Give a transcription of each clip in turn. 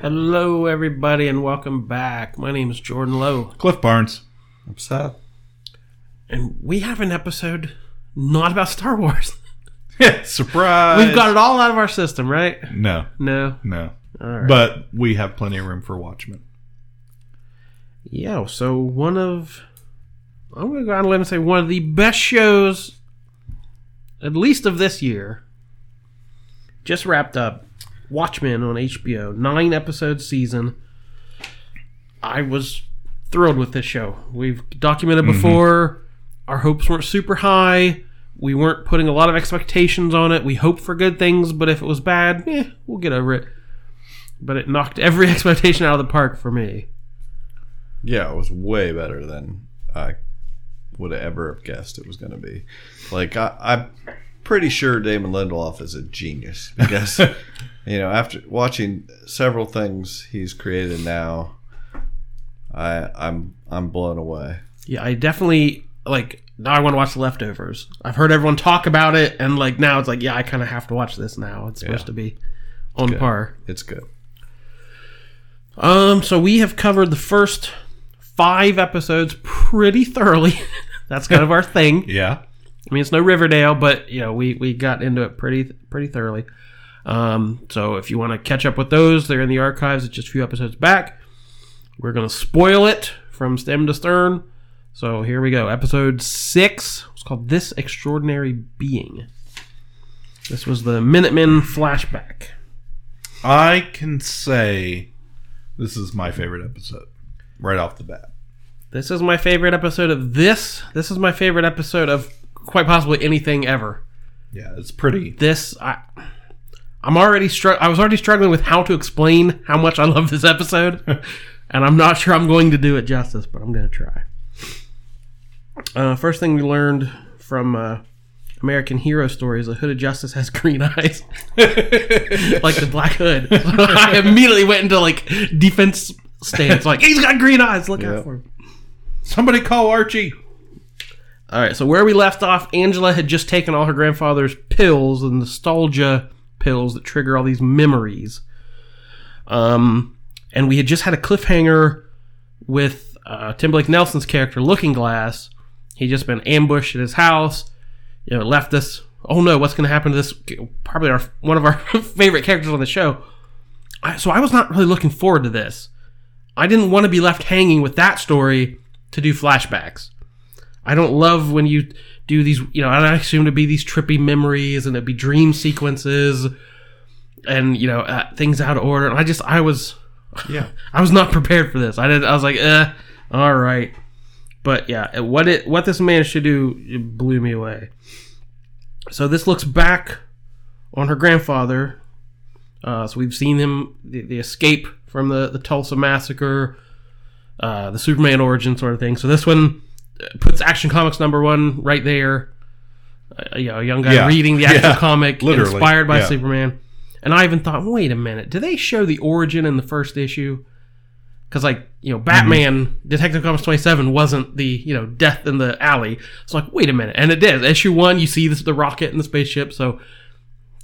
Hello, everybody, and welcome back. My name is Jordan Lowe, Cliff Barnes. I'm Seth. and we have an episode not about Star Wars. Surprise! We've got it all out of our system, right? No, No. no. All right. But we have plenty of room for Watchmen. yeah, so one of. I'm going to go out on a limb and say one of the best shows, at least of this year, just wrapped up. Watchmen on HBO, nine episode season. I was thrilled with this show. We've documented before. Our hopes weren't super high. We weren't putting a lot of expectations on it. We hoped for good things, but if it was bad, eh, we'll get over it. But it knocked every expectation out of the park for me. Yeah, it was way better than I would have ever have guessed it was going to be. Like I, I'm pretty sure Damon Lindelof is a genius because you know after watching several things he's created now, I I'm I'm blown away. Yeah, I definitely like now I want to watch the leftovers. I've heard everyone talk about it and like now it's like, yeah, I kinda have to watch this now. It's supposed Yeah. to be on Good. par. It's good. Um, so we have covered the first five episodes pretty thoroughly. That's kind of our thing. Yeah. I mean, it's no Riverdale, but you know, we we got into it pretty pretty thoroughly. Um, so if you want to catch up with those, they're in the archives. It's just a few episodes back. We're gonna spoil it from stem to stern. So here we go. Episode six. It's called "This Extraordinary Being." This was the Minutemen flashback. I can say this is my favorite episode right off the bat. This is my favorite episode of this. This is my favorite episode of quite possibly anything ever. Yeah, it's pretty. this I I'm already str- I was already struggling with how to explain how much I love this episode, and I'm not sure I'm going to do it justice, but I'm going to try. Uh, first thing we learned from uh, American Hero Stories: the Hooded Justice has green eyes, like the Black Hood. I immediately went into like defense stance, like he's got green eyes. Look Yeah. out for him. Somebody call Archie. All right, so where we left off, Angela had just taken all her grandfather's pills, the nostalgia pills that trigger all these memories. Um, and we had just had a cliffhanger with uh, Tim Blake Nelson's character, Looking Glass. He'd just been ambushed at his house. You know, left us. Oh no, what's going to happen to this? Probably our one of our favorite characters on the show. I, so I was not really looking forward to this. I didn't want to be left hanging with that story to do flashbacks. I don't love when you do these, you know, I assume to be these trippy memories and it'd be dream sequences and, you know, uh, things out of order. And I just, I was, Yeah. I was not prepared for this. I did, I was like, eh, all right. But yeah, what it, what this managed to do blew me away. So this looks back on her grandfather. Uh, so we've seen him, the, the escape from the, the Tulsa massacre, uh, the Superman origin sort of thing. So this one uh, puts Action Comics number one right there. Uh, you know, a young guy Yeah. reading the actual Yeah. comic, Literally. inspired by Yeah. Superman. And I even thought, wait a minute, do they show the origin in the first issue? Because like you know, Batman Detective Comics twenty seven wasn't the you know death in the alley. It's like wait a minute, and it did. Issue one, you see this, the rocket and the spaceship, so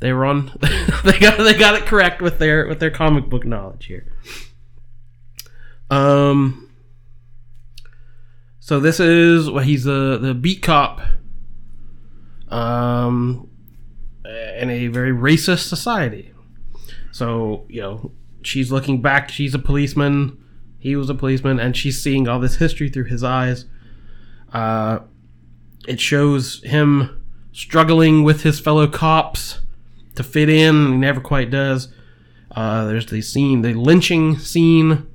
they were on. they got they got it correct with their with their comic book knowledge here. Um. So this is well, he's the the beat cop. Um, in a very racist society. So you know, she's looking back. She's a policeman. He was a policeman, and she's seeing all this history through his eyes. Uh, it shows him struggling with his fellow cops to fit in. He never quite does. Uh, there's the scene, the lynching scene.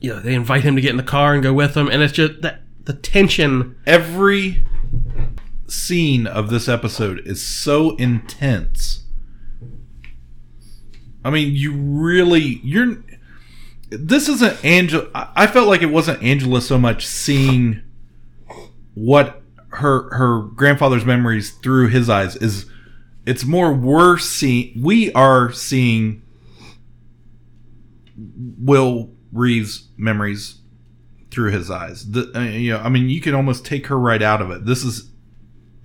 You know, they invite him to get in the car and go with them, and it's just that the tension. Every scene of this episode is so intense. I mean, you really you're. This isn't Angela. I felt like it wasn't Angela so much seeing what her her grandfather's memories through his eyes is. It's more we're seeing. We are seeing Will Reeves' memories through his eyes. The, uh, you know, I mean, you can almost take her right out of it. This is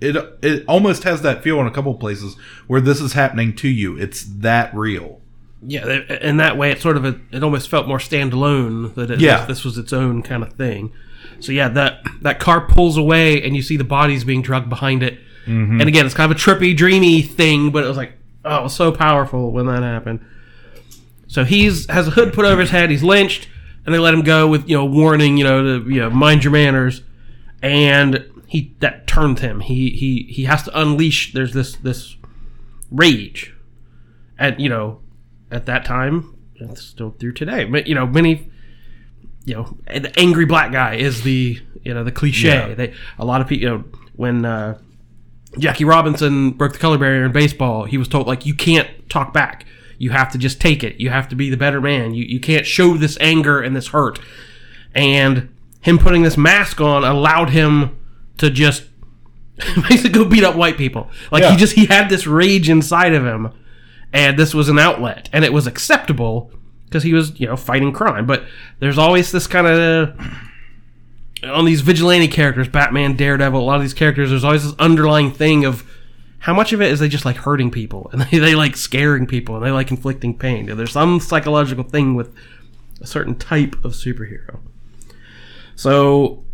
it. It almost has that feel in a couple of places where this is happening to you. It's that real. Yeah, in that way, it sort of it almost felt more standalone. That it, Yeah. this was its own kind of thing. So yeah, that that car pulls away, and you see the bodies being drugged behind it. And again, it's kind of a trippy, dreamy thing, but it was like, oh, it was so powerful when that happened. So he's has a hood put over his head. He's lynched, and they let him go with you know warning, you know, to you know mind your manners. And he that turned him. He he he has to unleash. There's this this rage, and you know, at that time, it's still through today. But you know, many, you know, the angry black guy is the you know the cliche. Yeah. They a lot of people, you know, when uh, Jackie Robinson broke the color barrier in baseball, he was told like you can't talk back. You have to just take it. You have to be the better man. You you can't show this anger and this hurt. And him putting this mask on allowed him to just basically go beat up white people. Like Yeah. he just he had this rage inside of him, and this was an outlet, and it was acceptable because he was you know fighting crime. But there's always this kind of on these vigilante characters, Batman, Daredevil, a lot of these characters. There's always this underlying thing of how much of it is they just like hurting people? And they, they like scaring people. And they like inflicting pain. There's some psychological thing with a certain type of superhero. So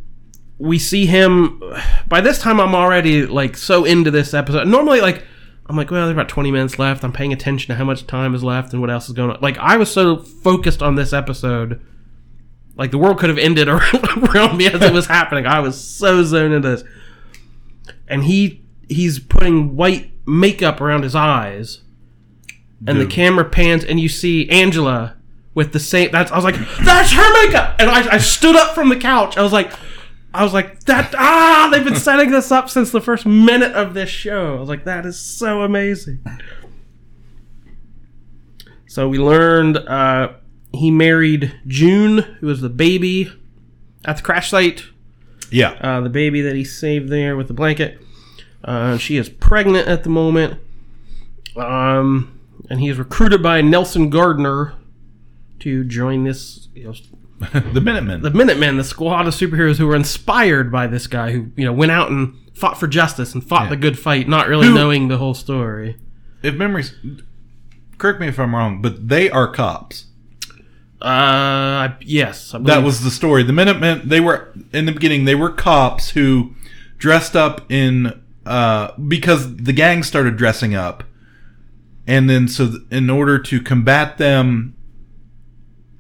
we see him by this time i'm already like so into this episode. Normally like i'm like well there's about 20 minutes left. I'm paying attention to how much time is left and what else is going on. Like i was so focused on this episode like the world could have ended around me as it was happening. I was so zoned into this. And he he's putting white makeup around his eyes and the camera pans and you see angela with the same that's i was like that's her makeup and I, I stood up from the couch i was like I was like, that, ah, they've been setting this up since the first minute of this show. I was like, that is so amazing. So we learned uh, he married June, who was the baby at the crash site, Yeah. uh, the baby that he saved there with the blanket. Uh, she is pregnant at the moment. Um, and he is recruited by Nelson Gardner to join this you know, the Minutemen. the Minutemen, the squad of superheroes who were inspired by this guy who, you know, went out and fought for justice and fought Yeah. the good fight, not really Who- knowing the whole story. if memories, correct me if I'm wrong, but they are cops. Uh, yes, That was the story. The Minutemen, they were in the beginning. They were cops who dressed up in uh, because the gang started dressing up, and then so th- in order to combat them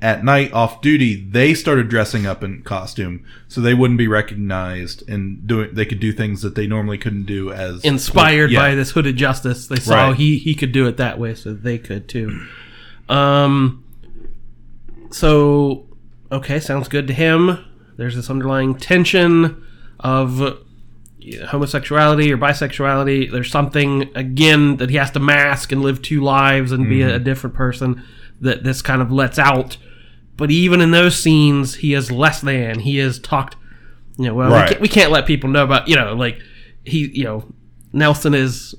at night off duty, they started dressing up in costume so they wouldn't be recognized and doing. They could do things that they normally couldn't do as inspired Yeah. by this hooded justice. They saw Right. he he could do it that way, so they could too. Um. So, okay, sounds good to him. There's this underlying tension of homosexuality or bisexuality. There's something again that he has to mask and live two lives and be a, a different person that this kind of lets out. But even in those scenes, he is less than. He is talked. You know, well, Right. we, can't, we can't let people know about. You know, like he, you know, Nelson is,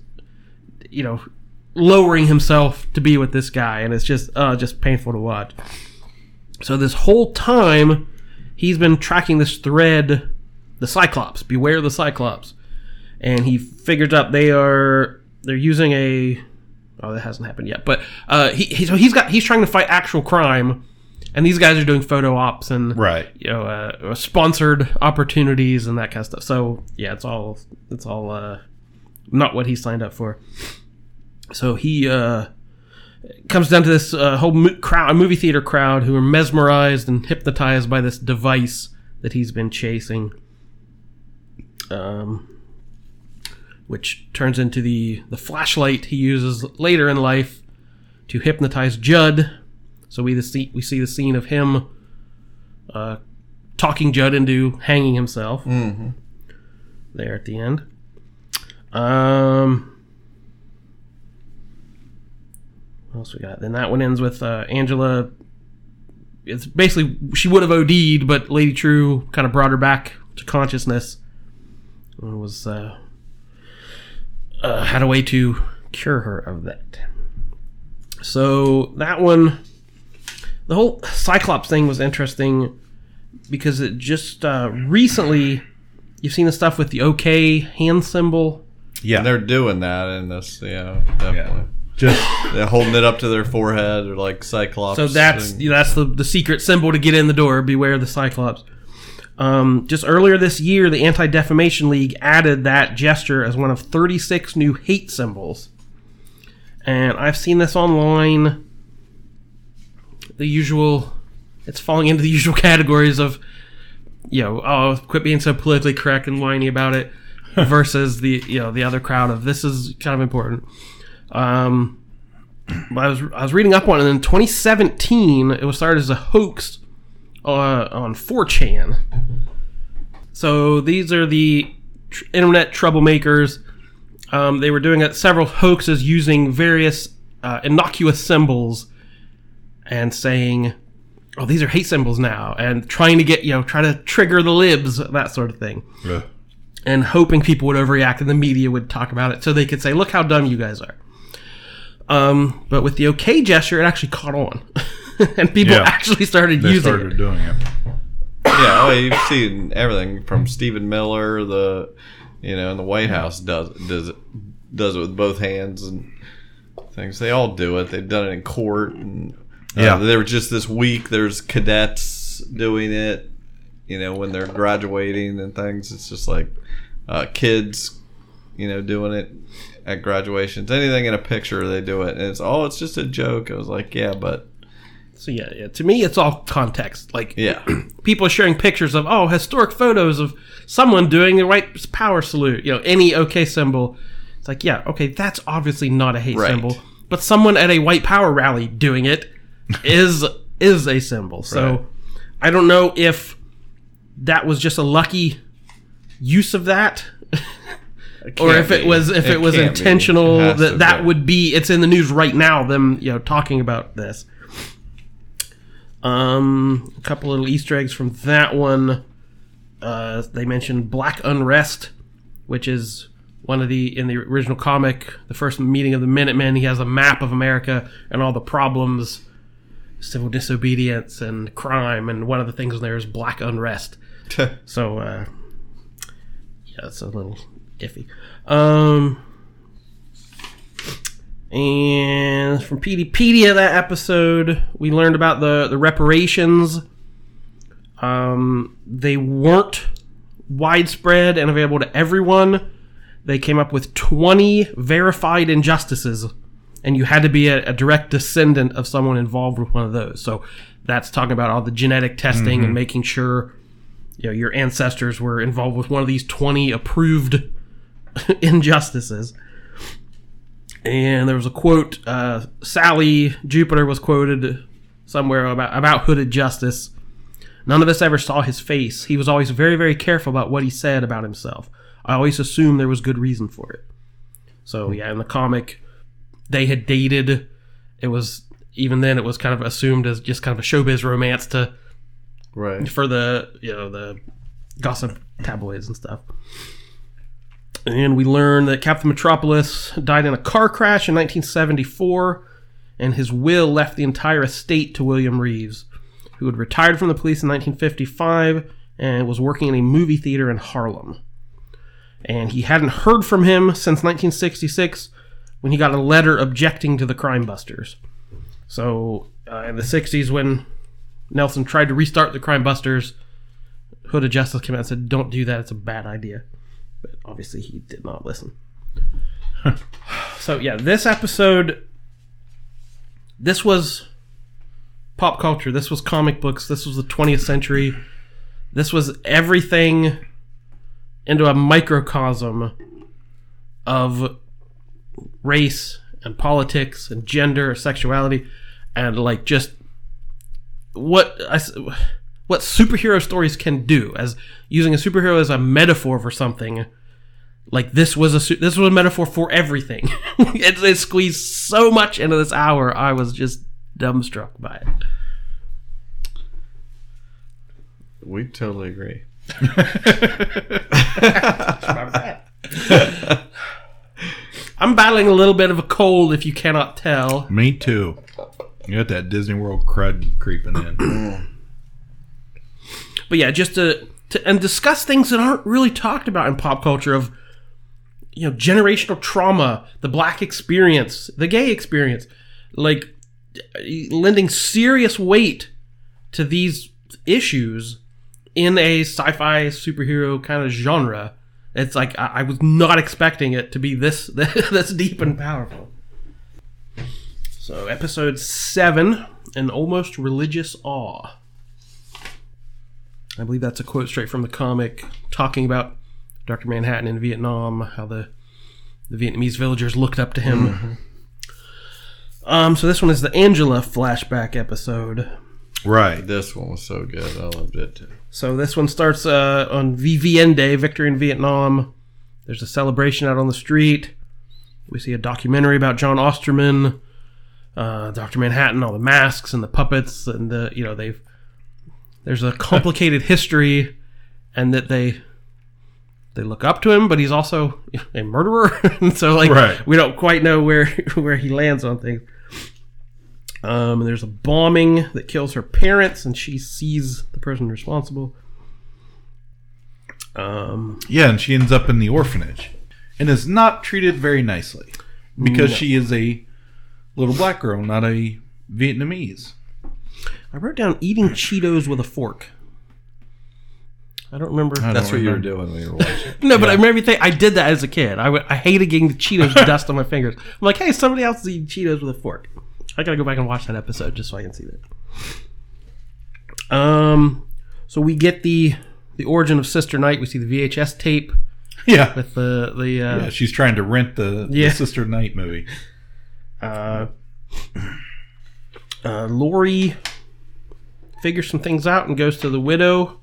you know, lowering himself to be with this guy, and it's just, uh, just painful to watch. So this whole time, he's been tracking this thread, the Cyclops. Beware the Cyclops, and he figures out they are they're using a. Oh, that hasn't happened yet, but uh, he, he so he's got he's trying to fight actual crime, and these guys are doing photo ops and Right. you know uh, sponsored opportunities and that kind of stuff. So yeah, it's all it's all uh, not what he signed up for. So he uh, comes down to this uh, whole mo- crowd, movie theater crowd, who are mesmerized and hypnotized by this device that he's been chasing, um, which turns into the the flashlight he uses later in life to hypnotize Judd. So we see, we see the scene of him uh, talking Judd into hanging himself there at the end. Um, What else we got? Then that one ends with uh, Angela. It's basically she would have OD'd, but Lady Trieu kind of brought her back to consciousness. And was uh, uh, had a way to cure her of that. So that one, the whole Cyclops thing was interesting because it just uh, recently you've seen the stuff with the OK hand symbol. Yeah. And they're doing that in this, yeah, definitely. Just They're holding it up to their forehead or like Cyclops. So that's and- you know, that's the, the secret symbol to get in the door. Beware the Cyclops. Um, just earlier this year, the Anti Defamation League added that gesture as one of 36 new hate symbols. And I've seen this online. The usual, it's falling into the usual categories of, you know, oh, quit being so politically correct and whiny about it, versus the you know the other crowd of this is kind of important. Um, but I was I was reading up on it. And in 2017, it was started as a hoax uh, on 4chan. So these are the tr- internet troublemakers. Um, they were doing it, several hoaxes using various uh, innocuous symbols and saying, "Oh, these are hate symbols now," and trying to get you know try to trigger the libs, that sort of thing Ugh. and hoping people would overreact and the media would talk about it so they could say, look how dumb you guys are. Um, but with the OK gesture, it actually caught on. and people Yeah. actually started they using started it. doing it. yeah, oh, you've seen everything from Stephen Miller, the you know, and the White House does does it does it with both hands and things. They all do it. They've done it in court, and uh, Yeah. there were just this week. There's cadets doing it. You know, when they're graduating and things, it's just like uh, kids, you know, doing it at graduations. Anything in a picture, they do it, and it's oh, it's just a joke. I was like, yeah, but So, yeah, yeah, to me, it's all context. Like, yeah, people sharing pictures of, oh, historic photos of someone doing the white power salute, you know, any OK symbol. It's like, yeah, okay, that's obviously not a hate Right. symbol. But someone at a white power rally doing it is is a symbol. So Right. I don't know if that was just a lucky use of that. or if it be. was if it, It was intentional that that would be it's in the news right now them you know talking about this um a couple little easter eggs from that one. Uh they mentioned black unrest which is one of the in the original comic the first meeting of the minutemen. He has a map of america and all the problems civil disobedience and crime and one of the things there is black unrest. So uh yeah it's a little iffy. Um and from Peteypedia that episode, we learned about the, the reparations. Um, they weren't widespread and available to everyone. They came up with 20 verified injustices, and you had to be a, a direct descendant of someone involved with one of those. So that's talking about all the genetic testing and making sure you know your ancestors were involved with one of these 20 approved injustices. And there was a quote. Uh, Sally Jupiter was quoted somewhere about about hooded justice. None of us ever saw his face. He was always very, very careful about what he said about himself. I always assumed there was good reason for it. So yeah, in the comic, they had dated. It was even then it was kind of assumed as just kind of a showbiz romance to right. for the you know the gossip tabloids and stuff. And we learn that Captain Metropolis died in a car crash in 1974, and his will left the entire estate to William Reeves, who had retired from the police in 1955 and was working in a movie theater in Harlem. And he hadn't heard from him since 1966 when he got a letter objecting to the Crime Busters. So, uh, in the 60s, when Nelson tried to restart the Crime Busters, Hooded Justice came out and said, "Don't do that. It's a bad idea." But obviously, he did not listen. so yeah, this episode, this was pop culture. This was comic books. This was the 20th century. This was everything into a microcosm of race and politics and gender, sexuality, and like just what I what superhero stories can do as using a superhero as a metaphor for something like this was a this was a metaphor for everything. it, it squeezed so much into this hour. I was just dumbstruck by it. We totally agree. I'm battling a little bit of a cold, if you cannot tell. Me too. You got that Disney World crud creeping in. But yeah, just to, to and discuss things that aren't really talked about in pop culture of you know generational trauma, the black experience, the gay experience, like lending serious weight to these issues in a sci-fi superhero kind of genre. It's like I, I was not expecting it to be this this deep and powerful. So episode seven, an almost religious awe. I believe that's a quote straight from the comic, talking about Doctor Manhattan in Vietnam, how the the Vietnamese villagers looked up to him. Um, so this one is the Angela flashback episode. right. This one was so good. I loved it too. So this one starts uh, on VVN Day, Victory in Vietnam. There's a celebration out on the street. We see a documentary about Jon Osterman, uh, Doctor Manhattan, all the masks and the puppets, and the you know they've there's a complicated history, and that they they look up to him, but he's also a murderer, and so like Right. we don't quite know where where he lands on things. Um, and there's a bombing that kills her parents, and she sees the person responsible. Um, Yeah, and she ends up in the orphanage and is not treated very nicely because No. she is a little black girl, not a Vietnamese. I wrote down eating Cheetos with a fork. I don't remember. I That's don't what you were doing when you were watching. no, but I remember think I did that as a kid. I, w- I hated getting the Cheetos dust on my fingers. I'm like, hey, somebody else is eating Cheetos with a fork. I gotta go back and watch that episode just so I can see that. Um, so we get the the origin of Sister Night. We see the VHS tape Yeah. with the the uh, yeah, she's trying to rent the, the Sister Night movie. uh, uh, Laurie figures some things out and goes to the widow.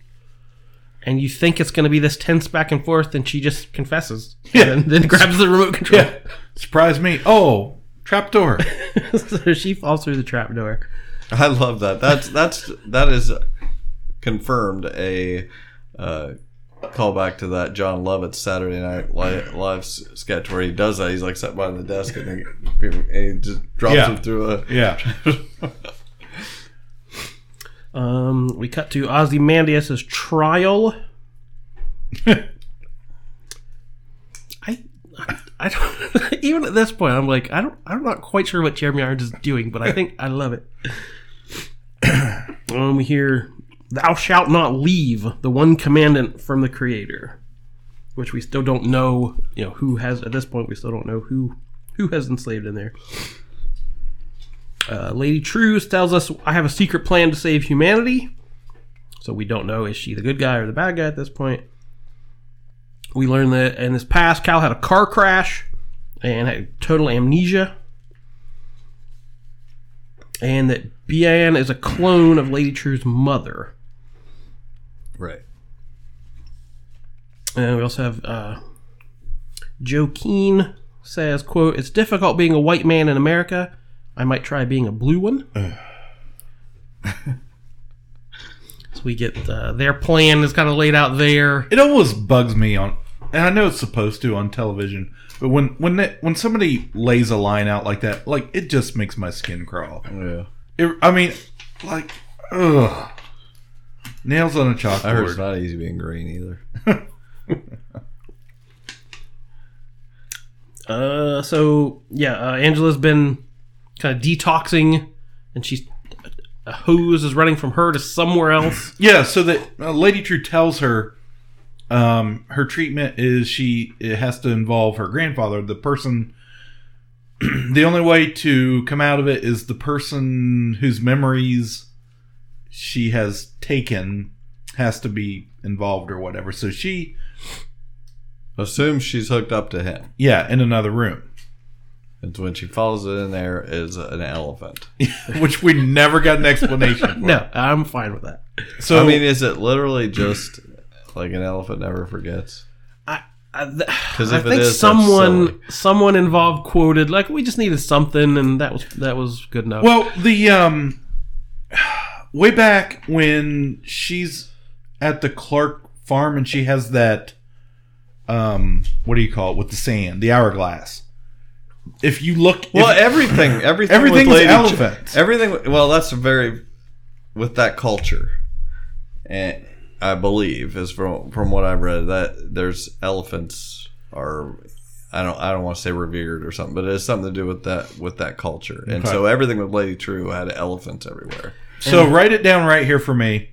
And you think it's going to be this tense back and forth, and she just confesses. Yeah. And then grabs the remote control. Yeah. Surprise me. Oh, trapdoor. so she falls through the trapdoor. I love that. That's that's that is confirmed a uh, callback to that Jon Lovitz Saturday Night Live sketch where he does that. He's like sat behind the desk and, then, and he just drops Yeah. him through a. Yeah. Um, we cut to Ozymandias' trial. I, I, I don't. Even at this point, I'm like, I don't. I'm not quite sure what Jeremy Irons is doing, but I think I love it. um, we hear, "Thou shalt not leave," the one commandment from the Creator, which we still don't know. You know who has at this point. We still don't know who who has enslaved in there. Uh, Lady Trues tells us, I have a secret plan to save humanity. So we don't know is she the good guy or the bad guy at this point. We learn that in this past, Cal had a car crash and had total amnesia. And that Bian is a clone of Lady Trieu's mother. Right. And we also have uh, Joe Keene says, quote, It's difficult being a white man in America. I might try being a blue one. so we get uh, their plan is kind of laid out there. It almost bugs me on, and I know it's supposed to on television, but when when that, when somebody lays a line out like that, like it just makes my skin crawl. Yeah. It, I mean, like, ugh, nails on a chalkboard. I heard it's not easy being green either. Uh, so yeah, uh, Angela's been kind of detoxing, and she's a hose is running from her to somewhere else. Yeah, so that uh, Lady Trieu tells her um, her treatment is she it has to involve her grandfather, the person. the only way to come out of it is the person whose memories she has taken has to be involved or whatever. So she, assumes she's hooked up to him. yeah, in another room, And when she falls in there is an elephant. which we never got an explanation. For. No, I'm fine with that. So I mean, is it literally just like an elephant never forgets? I Because I if it think is, someone someone involved quoted like we just needed something, and that was that was good enough. Well, the um, way back when she's at the Clark farm and she has that um, what do you call it with the sand, the hourglass. If you look, Well, if, everything, everything, Everything's with Lady elephants. everything. Well, that's very with that culture, and I believe is from from what I've read that there's elephants are. I don't. I don't want to say revered or something, but it has something to do with that with that culture, and Okay. so everything with Lady Trieu had elephants everywhere. so write it down right here for me.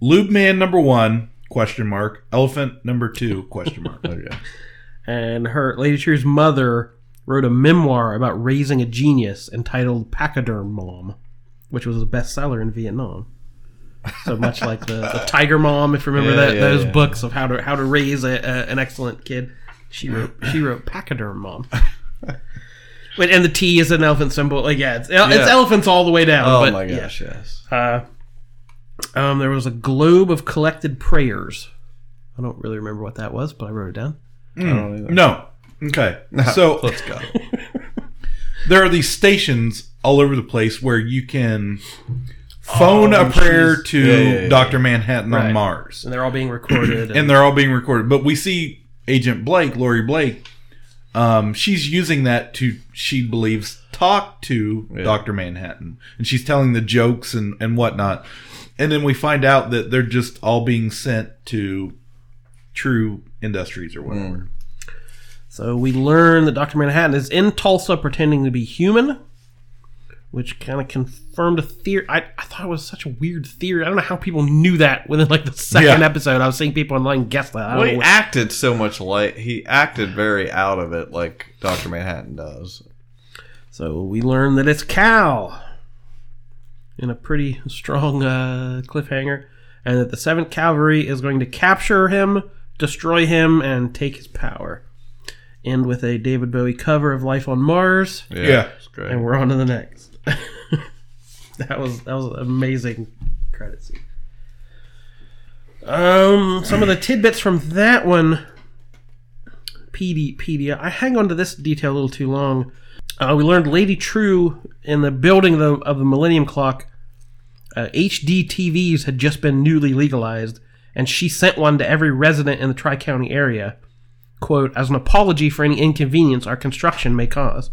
Lube man number one question mark. Elephant number two question mark. Okay. and her Lady Trieu's mother wrote a memoir about raising a genius entitled Pachyderm Mom, which was a bestseller in Vietnam. So much like the, the Tiger Mom, if you remember Yeah, that yeah, those yeah. books of how to how to raise a, a, an excellent kid. She wrote she wrote Pachyderm Mom. Wait, and the T is an elephant symbol. Like yeah, it's, it's elephants all the way down. Oh but, my yeah. gosh! Yes. Uh, um, there was a globe of collected prayers. I don't really remember what that was, but I wrote it down. I don't either. No. Okay. So let's go. there are these stations all over the place where you can phone Oh, a prayer to Yeah, yeah, yeah, Dr. Manhattan Right. on Mars. And they're all being recorded. And they're all being recorded. But we see Agent Blake, Laurie Blake, um, she's using that to, she believes, talk to. Dr. Manhattan. And she's telling the jokes and, and whatnot. And then we find out that they're just all being sent to Trieu Industries or whatever. So we learn that Dr. Manhattan is in Tulsa pretending to be human, which kind of confirmed a theory. I, I thought it was such a weird theory. I don't know how people knew that within like the second Yeah. episode. I was seeing people online guess that. I don't Well, know he what- acted so much like he acted very out of it, like Doctor Manhattan does. so we learn that it's Cal in a pretty strong uh, cliffhanger, and that the Seventh Kavalry is going to capture him, destroy him, and take his power. End with a David Bowie cover of Life on Mars. Yeah. it's great. and we're on to the next. that was that was an amazing credit scene. Um, some of the tidbits from that one. Peteypedia. I hang on to this detail a little too long. Uh, we learned Lady Trieu in the building of the, of the Millennium Clock. Uh, HD TVs had just been newly legalized, and she sent one to every resident in the Tri County area. Quote, as an apology for any inconvenience our construction may cause.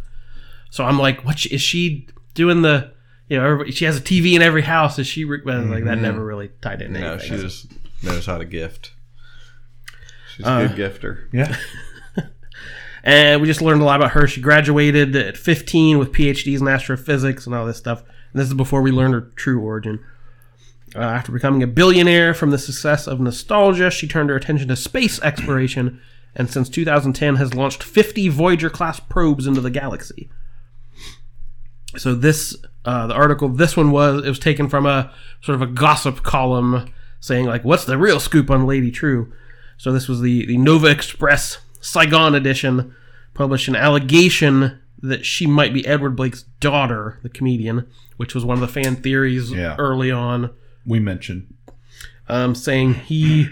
So I'm like, what is she doing? The you know, she has a TV in every house. Is she re- well, like that? Never really tied into no, anything. she just knows how to gift. She's Uh, a good gifter. Yeah. And we just learned a lot about her. She graduated at 15 with PhDs in astrophysics and all this stuff. And this is before we learned her true origin. Uh, after becoming a billionaire from the success of Nostalgia, she turned her attention to space exploration, and since 2010 has launched 50 Voyager class probes into the galaxy. So this, uh, the article, this one was it was taken from a sort of a gossip column saying like, "What's the real scoop on Lady Trieu?" So this was the the Nova Express Saigon edition, published an allegation that she might be Edward Blake's daughter, the comedian, which was one of the fan theories Yeah. early on, We mentioned. um, saying he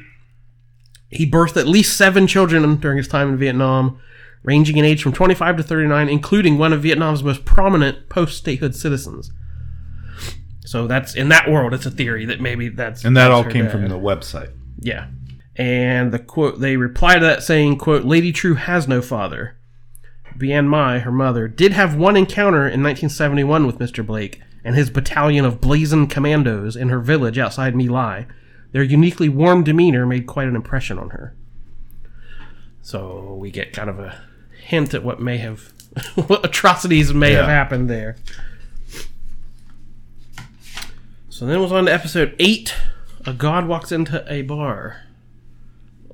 he birthed at least seven children during his time in Vietnam, ranging in age from 25 to 39, including one of Vietnam's most prominent post-statehood citizens. So that's in that world. It's a theory that maybe that's And that that's all came dad. from the website. Yeah. And the quote they reply to that saying, quote, Lady Trieu has no father. Bien Mai, her mother, did have one encounter in 1971 with Mr. Blake and his battalion of Blazing Commandos in her village outside My Lai. Their uniquely warm demeanor made quite an impression on her. So we get kind of a hint at what may have what atrocities may have happened there. So then it was on to episode eight. A god walks into a bar.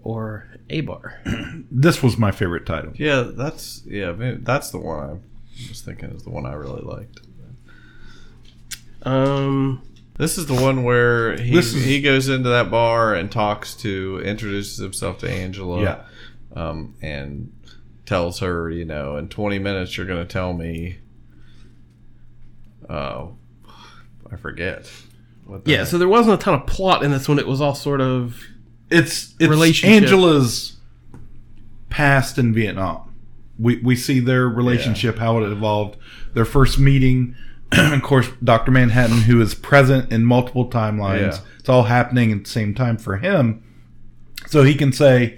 Or a bar. This was my favorite title. Yeah, that's yeah, maybe that's the one I was thinking is the one I really liked. Um This is the one where he is- he goes into that bar and talks to introduces himself to Angela. Yeah. Um, and tells her, you know, in 20 minutes you're going to tell me. Oh, I forget. What the Yeah, heck. so there wasn't a ton of plot in this one. It was all sort of It's it's Relationship. Angela's past in Vietnam. We we see their relationship, how it evolved, their first meeting. of course, Doctor Manhattan, who is present in multiple timelines. Yeah. It's all happening at the same time for him, so he can say,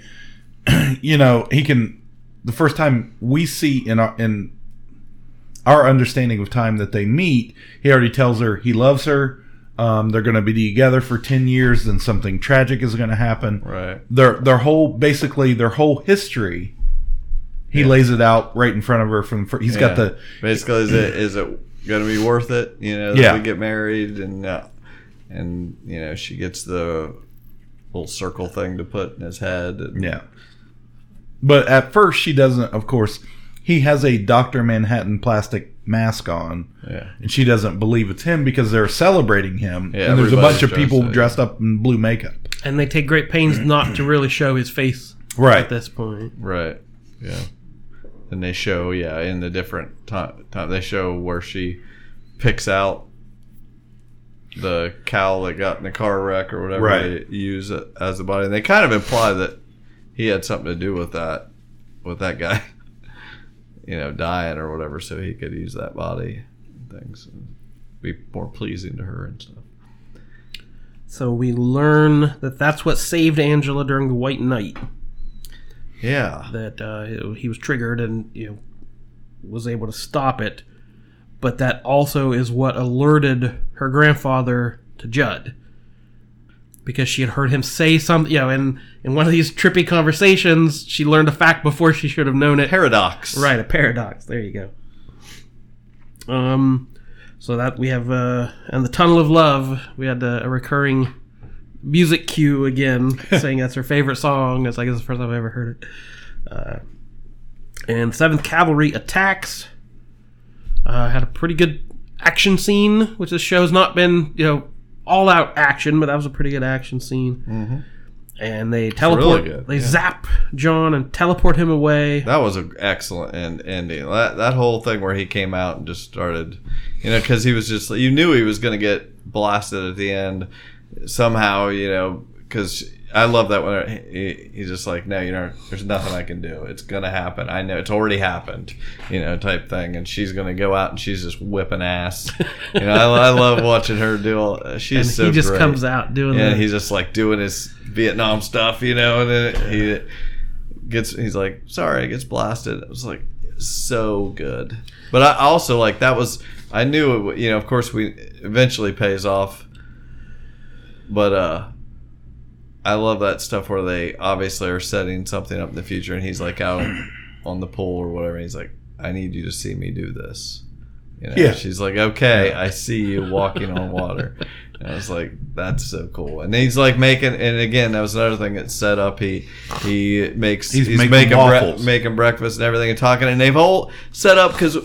you know, he can. The first time we see in our in our understanding of time that they meet, he already tells her he loves her. Um, they're going to be together for ten years, then something tragic is going to happen. Right. Their their whole basically their whole history, he lays it out right in front of her. From he's got the basically is it is it going to be worth it? You know, that Yeah. we get married and uh, and you know she gets the little circle thing to put in his head. And, yeah. But at first, she doesn't. Of course, he has a Doctor Manhattan plastic mask on. yeah. And she doesn't believe it's him because they're celebrating him. Yeah, and there's a bunch of people dressed, dressed up in blue makeup. And they take great pains not to really show his face Right. at this point. Right. Yeah. And they show, yeah, in the different time, time they show where she picks out the cow that got in the car wreck or whatever Right. they use it as a body. And they kind of imply that he had something to do with that, with that guy, you know, dying or whatever, so he could use that body and things and be more pleasing to her and stuff. So we learn that that's what saved Angela during the White Night. Yeah. That uh, he was triggered and you know was able to stop it, but that also is what alerted her grandfather to Judd because she had heard him say something. You know, in in one of these trippy conversations, she learned a fact before she should have known it. Paradox. Right, a paradox. There you go. Um, so that we have uh, and the tunnel of love. We had uh, a recurring music cue again, saying that's her favorite song. It's like it's the first time I've ever heard it. Uh, and Seventh Kavalry attacks. Uh, had a pretty good action scene, which this show's not been you know all out action, but that was a pretty good action scene. Mm-hmm. And they teleport. good, They yeah. zap Jon and teleport him away. That was an excellent end, ending. That that whole thing where he came out and just started, you know, because he was just you knew he was going to get blasted at the end somehow, you know, because I love that when he, he's just like, no, you know, there's nothing I can do. It's gonna happen. I know it's already happened, you know, type thing. And she's gonna go out and she's just whipping ass. You know, I, I love watching her do. All, she's and so he just great. comes out doing and the, he's just like doing his Vietnam stuff, you know, and then he gets he's like, sorry, gets blasted. It was like so good. But I also like that was I knew it, would- you know, of course we eventually pays off. But uh I love that stuff where they obviously are setting something up in the future and he's like out on the pool or whatever and he's like, I need you to see me do this. You know, Yeah. she's like, Okay, I see you walking on water. And I was like, that's so cool. And he's like making, and again, that was another thing that's set up. He he makes He's he's, making making waffles. making breakfast and everything and talking, and they've all set up because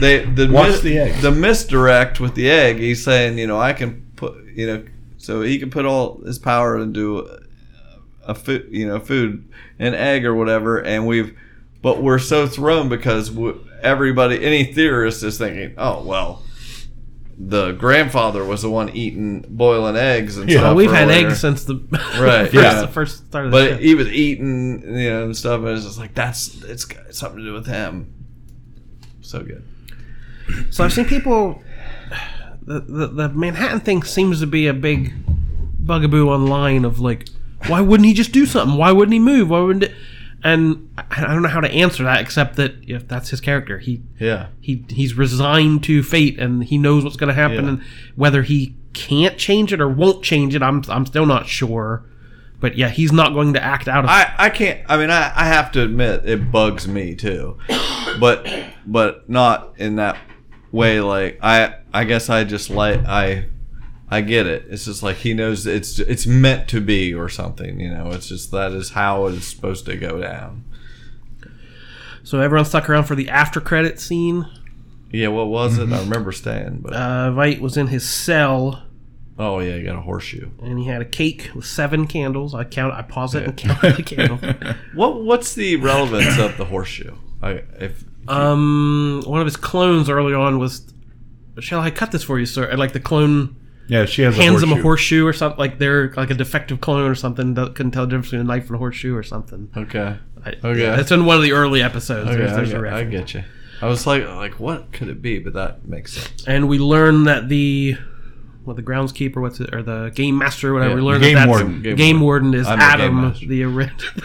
they the mis- the the misdirect with the egg. He's saying, you know, I can put, you know, so he can put all his power into uh, a food, you know, food, an egg or whatever, and we've, but we're so thrown because everybody, any theorist is thinking, oh well, the grandfather was the one eating boiling eggs and Yeah. stuff. Well, we've had earlier. eggs since the Right, first, yeah. the first start of the but show. he was eating, you know, and stuff, and it's just like that's it's got something to do with him. So good. So I've seen people. The, the the Manhattan thing seems to be a big bugaboo online of like, why wouldn't he just do something? Why wouldn't he move? Why wouldn't it? And I I don't know how to answer that except that if that's his character, he Yeah. he he's resigned to fate and he knows what's going to happen Yeah. and whether he can't change it or won't change it, I'm I'm still not sure. But yeah, he's not going to act out of I, I can't I mean I, I have to admit it bugs me too. But but not in that way like I I guess I just like I I get it. It's just like he knows it's it's meant to be or something, you know. It's just that is how it's supposed to go down. So everyone stuck around for the after credit scene. Yeah, what was it? I remember staying, but Uh, Veidt was in his cell oh yeah, you got a horseshoe. and he had a cake with seven candles. I count. I pause it and count the candle. What what's the relevance of the horseshoe? I if Um, one of his clones early on was, "Shall I cut this for you, sir?" And like the clone Yeah, she has hands a him a horseshoe. horseshoe or something like they're like a defective clone or something that couldn't tell the difference between a knife and a horseshoe or something. Okay. I, Okay. yeah, it's in one of the early episodes. Okay, There's, I, there's a get, I get you. I was like, like, what could it be? But that makes sense. and we learn that the what the groundskeeper, what's it, or the game master, or whatever. Yeah, we learn game that that's, warden. Game, Game warden is I'm Adam, the original.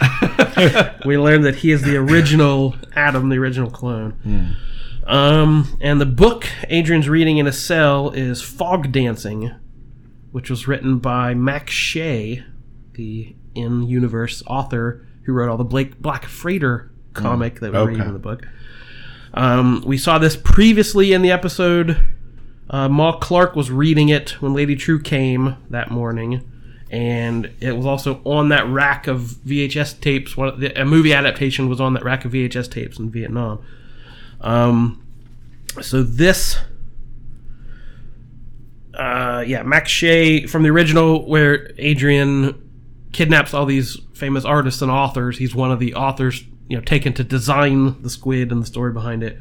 we learn that he is the original Adam, the original clone. Hmm. Um, and the book Adrian's reading in a cell is Fog Dancing, which was written by Max Shea, the in-universe author who wrote all the Blake Black Freighter comic that we read Okay. in the book. Um, we saw this previously in the episode. Uh, Ma Clark was reading it when Lady Trieu came that morning, and it was also on that rack of VHS tapes. One, the, a movie adaptation was on that rack of VHS tapes in Vietnam. Um, so this, uh, yeah, Max Shea from the original, where Adrian kidnaps all these famous artists and authors. He's one of the authors, you know, taken to design the squid and the story behind it.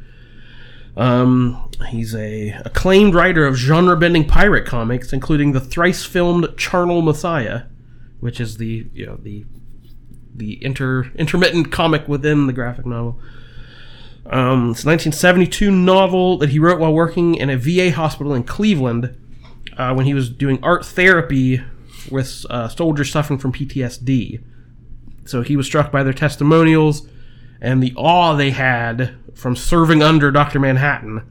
Um, he's a acclaimed writer of genre-bending pirate comics, including the thrice-filmed Charnel Messiah, which is the you know the the inter intermittent comic within the graphic novel. Um, it's a 1972 novel that he wrote while working in a VA hospital in Cleveland uh, when he was doing art therapy with uh, soldiers suffering from PTSD. So he was struck by their testimonials and the awe they had from serving under Dr. Manhattan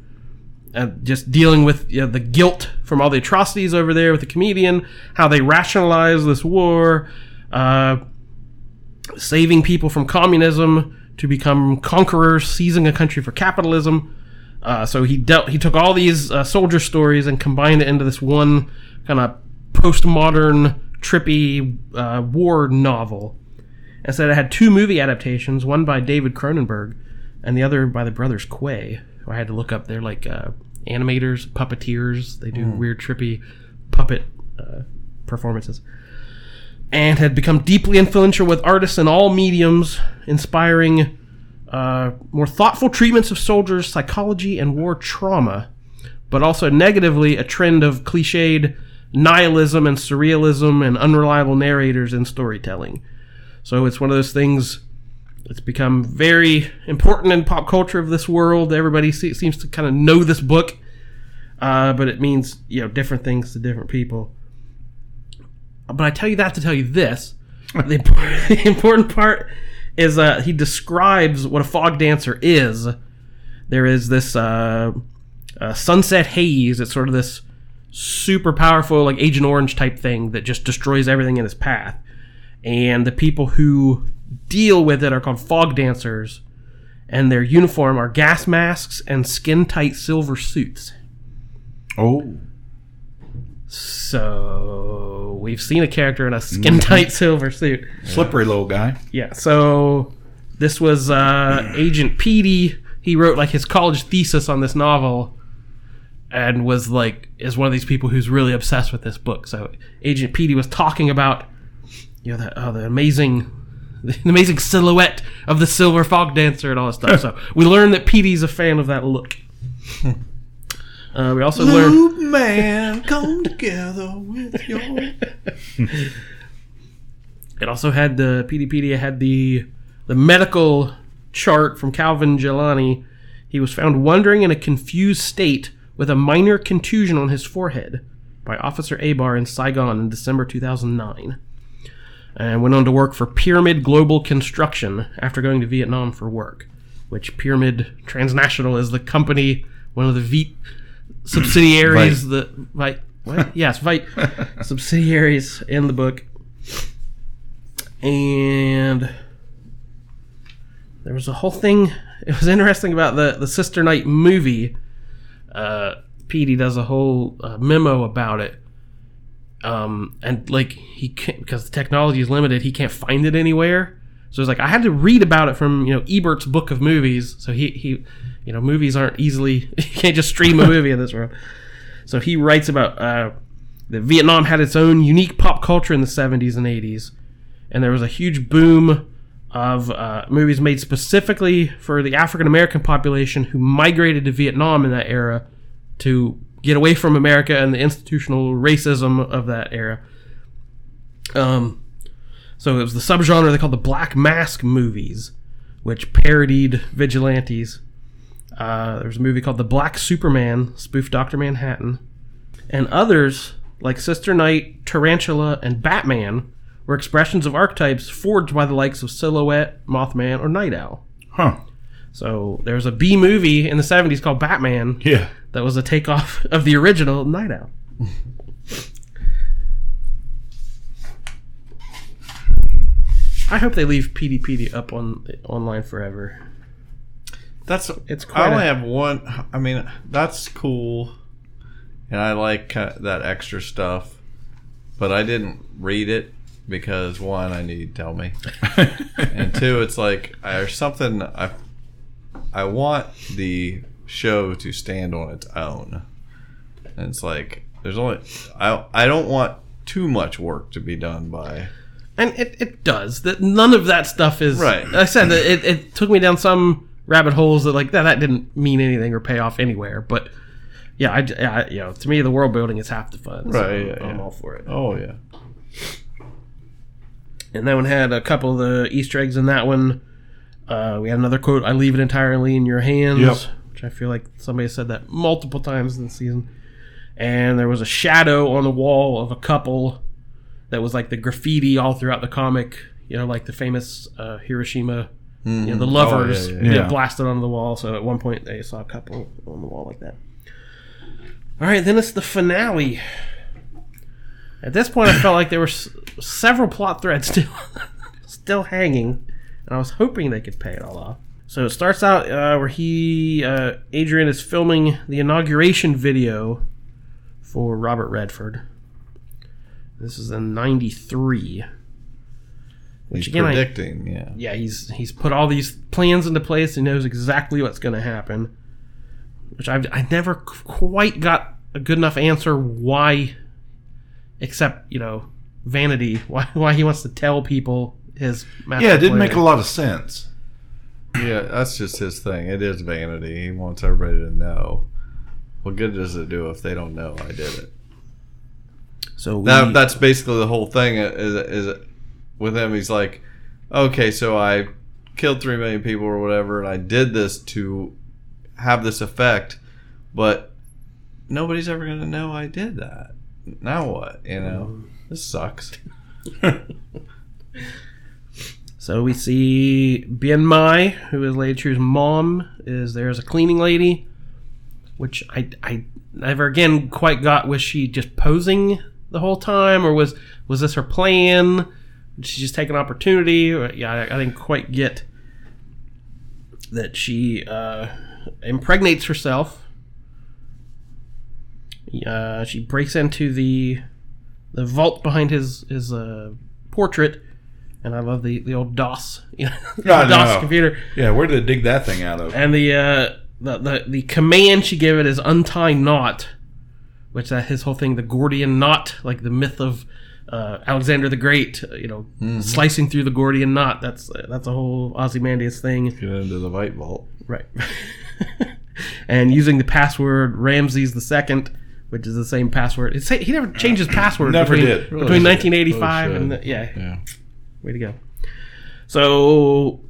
and just dealing with you know, the guilt from all the atrocities over there with the comedian, how they rationalize this war, uh, saving people from communism to become conquerors, seizing a country for capitalism. Uh, so he dealt. He took all these uh, soldier stories and combined it into this one kind of postmodern, trippy uh, war novel. And so it had two movie adaptations, one by David Cronenberg, and the other by the brothers Quay. Who I had to look up. They're like uh, animators, puppeteers. They do weird, trippy puppet uh, performances and had become deeply influential with artists in all mediums, inspiring uh, more thoughtful treatments of soldiers' psychology and war trauma, but also negatively a trend of cliched nihilism and surrealism and unreliable narrators in storytelling. So it's one of those things. It's become very important in pop culture of this world. Everybody se- seems to kind of know this book, uh, but it means you know different things to different people. But I tell you that to tell you this. the, important, the important part is uh, he describes what a fog dancer is. There is this uh, uh, sunset haze. It's sort of this super powerful, like Agent Orange type thing that just destroys everything in its path. And the people who deal with it are called fog dancers. And their uniform are gas masks and skin tight silver suits. Oh, So we've seen a character in a skin tight silver suit. slippery little guy. Yeah. So this was uh, Agent Petey. He wrote like his college thesis on this novel, and was like is one of these people who's really obsessed with this book. So Agent Petey was talking about you know the, oh, the amazing. The amazing silhouette of the silver fog dancer and all that stuff. So we learned that Petey's a fan of that look. Uh, we also learned man, come together with your. It also had the Peteypedia had the the medical chart from Calvin Jelani. He was found wandering in a confused state with a minor contusion on his forehead by Officer Abar in Saigon in December 2009. And went on to work for Pyramid Global Construction after going to Vietnam for work, which Pyramid Transnational is the company, one of the Viet subsidiaries, the Veidt, what? yes, Veidt subsidiaries in the book and there was a whole thing. It was interesting about the the Sister Night movie. Uh, Petey does a whole uh, memo about it, um, and like he can't because the technology is limited, he can't find it anywhere. So it's like I had to read about it from you know Ebert's book of movies. So he he, you know, movies aren't easily you can't just stream a movie in this world. So he writes about uh, that Vietnam had its own unique pop culture in the 70s and 80s and there was a huge boom of uh, movies made specifically for the African American population who migrated to Vietnam in that era to get away from America and the institutional racism of that era. Um, so it was the subgenre they called the Black Mask movies, which parodied vigilantes. Uh, there was a movie called The Black Superman, spoofed Doctor Manhattan, and others like Sister Night, Tarantula, and Batman were expressions of archetypes forged by the likes of Silhouette, Mothman, or Night Owl. Huh. So there was a B movie in the 70s called Batman Yeah. that was a takeoff of the original Night Owl. I hope they leave Peteypedia up on online forever. That's It's quite I only a- have one. I mean, that's cool, and I like that extra stuff. But I didn't read it because one, I need to tell me, and two, it's like there's something I I want the show to stand on its own, and it's like there's only I I don't want too much work to be done by And it, it does. That none of that stuff is Right. I said that it, it took me down some rabbit holes that like that that didn't mean anything or pay off anywhere. But yeah, I, I you know to me the world building is half the fun. so Right, yeah, I'm yeah. all for it. oh yeah And that one had a couple of the Easter eggs in that one. Uh, we had another quote: "I leave it entirely in your hands," Yep. which I feel like somebody said that multiple times in the season. And there was a shadow on the wall of a couple that was like the graffiti all throughout the comic. You know, like the famous uh, Hiroshima, you know, the lovers yeah, yeah, yeah. blasted onto the wall. So at one point they saw a couple on the wall like that. All right, then it's the finale. At this point, I felt like there were s- several plot threads still still hanging, and I was hoping they could pay it all off. So it starts out uh, where he, uh, Adrian, is filming the inauguration video for Robert Redford. This is in '93. Which he's again, I, predicting yeah yeah, he's he's put all these plans into place. He knows exactly what's going to happen. Which I've I never quite got a good enough answer why, except you know vanity. Why why he wants to tell people his master Yeah, it didn't plan. make a lot of sense. Yeah, that's just his thing. It is vanity. He wants everybody to know. What good does it do if they don't know I did it? So we, That that's basically the whole thing. Uh, is is with him? He's like, okay, so I killed three million people or whatever, and I did this to have this effect, but nobody's ever gonna know I did that. Now what? You know, this sucks. So we see Bien Mai, who is Lady Trieu's mom, is there as a cleaning lady, which I, I never again quite got. Was she just posing the whole time, or was was this her plan? Did she just take an opportunity? Or, yeah, I, I didn't quite get that she uh, impregnates herself. Uh, she breaks into the the vault behind his his uh, portrait, and I love the the old DOS, you know, the DOS computer, Yeah, where did they dig that thing out of? and the uh, the, the the command she gave it is untie knot, which that his whole thing, the Gordian knot, like the myth of uh, Alexander the Great, uh, you know, slicing through the Gordian knot. That's that's a whole Ozymandias thing. Get into the white vault. Right. and using the password Ramses the Second, which is the same password. It's, he never changed his password. Never between, did. Between Really 1985 should. and the, yeah, Yeah. Way to go. So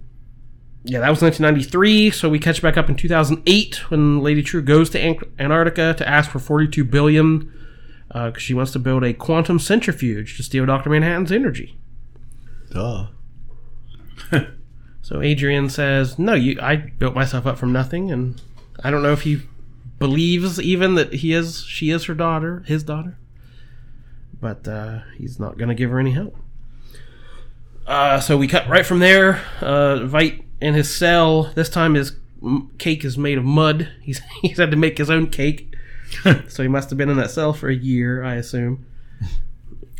yeah, that was 1993. So we catch back up in 2008 when Lady Trieu goes to Antarctica to ask for 42 billion because she wants to build a quantum centrifuge to steal Doctor Manhattan's energy. Duh. So Adrian says, "No, you. I built myself up from nothing, and I don't know if he believes even that he is. She is her daughter, his daughter. But uh, he's not going to give her any help. Uh, so we cut right from there. Uh, Veidt in his cell. This time his cake is made of mud. He's he's had to make his own cake. so he must have been in that cell for a year, I assume.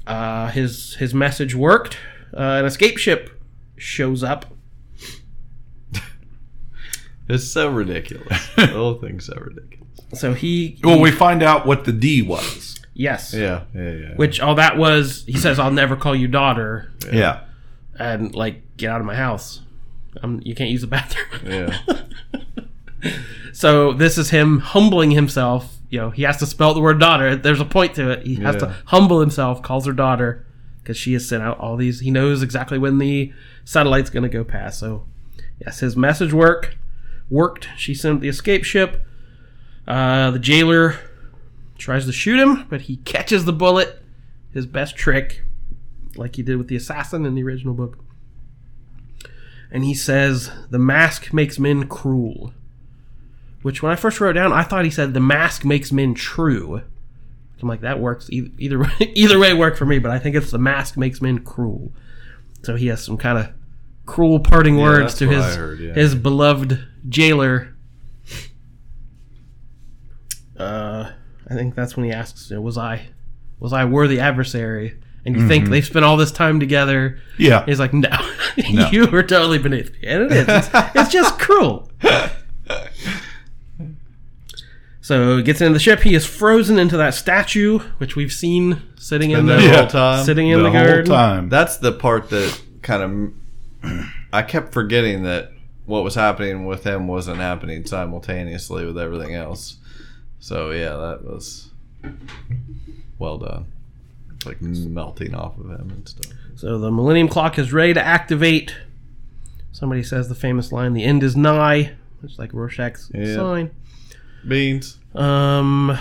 Uh, his his message worked. Uh, an escape ship shows up. It's so ridiculous. the whole thing's so ridiculous. So he, Well, we find out what the D was. yes, Yeah, yeah, yeah. which all that was. He says, "I'll never call you daughter," Yeah. And like get out of my house. Um, you can't use the bathroom. yeah. so this is him humbling himself you know he has to spell the word daughter. There's a point to it. He has Yeah. to humble himself, calls her daughter because she has sent out all these. He knows exactly when the satellite's going to go past. So yes, his message work worked. She sent the escape ship. Uh, the jailer tries to shoot him, but he catches the bullet. His best trick, like he did with the assassin in the original book. And he says, "The mask makes men cruel." Which, when I first wrote down, I thought he said, "The mask makes men true." I'm like, that works. Either either way, either way worked for me, but I think it's the mask makes men cruel. So he has some kind of cruel parting words to his heard, yeah. his beloved jailer. Uh, I think that's when he asks, you know, "Was I, was I worthy adversary?" And you think mm-hmm. they've spent all this time together. Yeah. He's like, "No, No. you were totally beneath me," and it is. It's, it's just cruel. So he gets into the ship. He is frozen into that statue, which we've seen sitting in the there the whole time. sitting in the, the, whole garden. time. That's the part that kind of I kept forgetting that what was happening with him wasn't happening simultaneously with everything else. So yeah, that was well done. It's like melting off of him and stuff. So the Millennium Clock is ready to activate. Somebody says the famous line, "The end is nigh," which is like Rorschach's Yeah. sign. Beans. Um,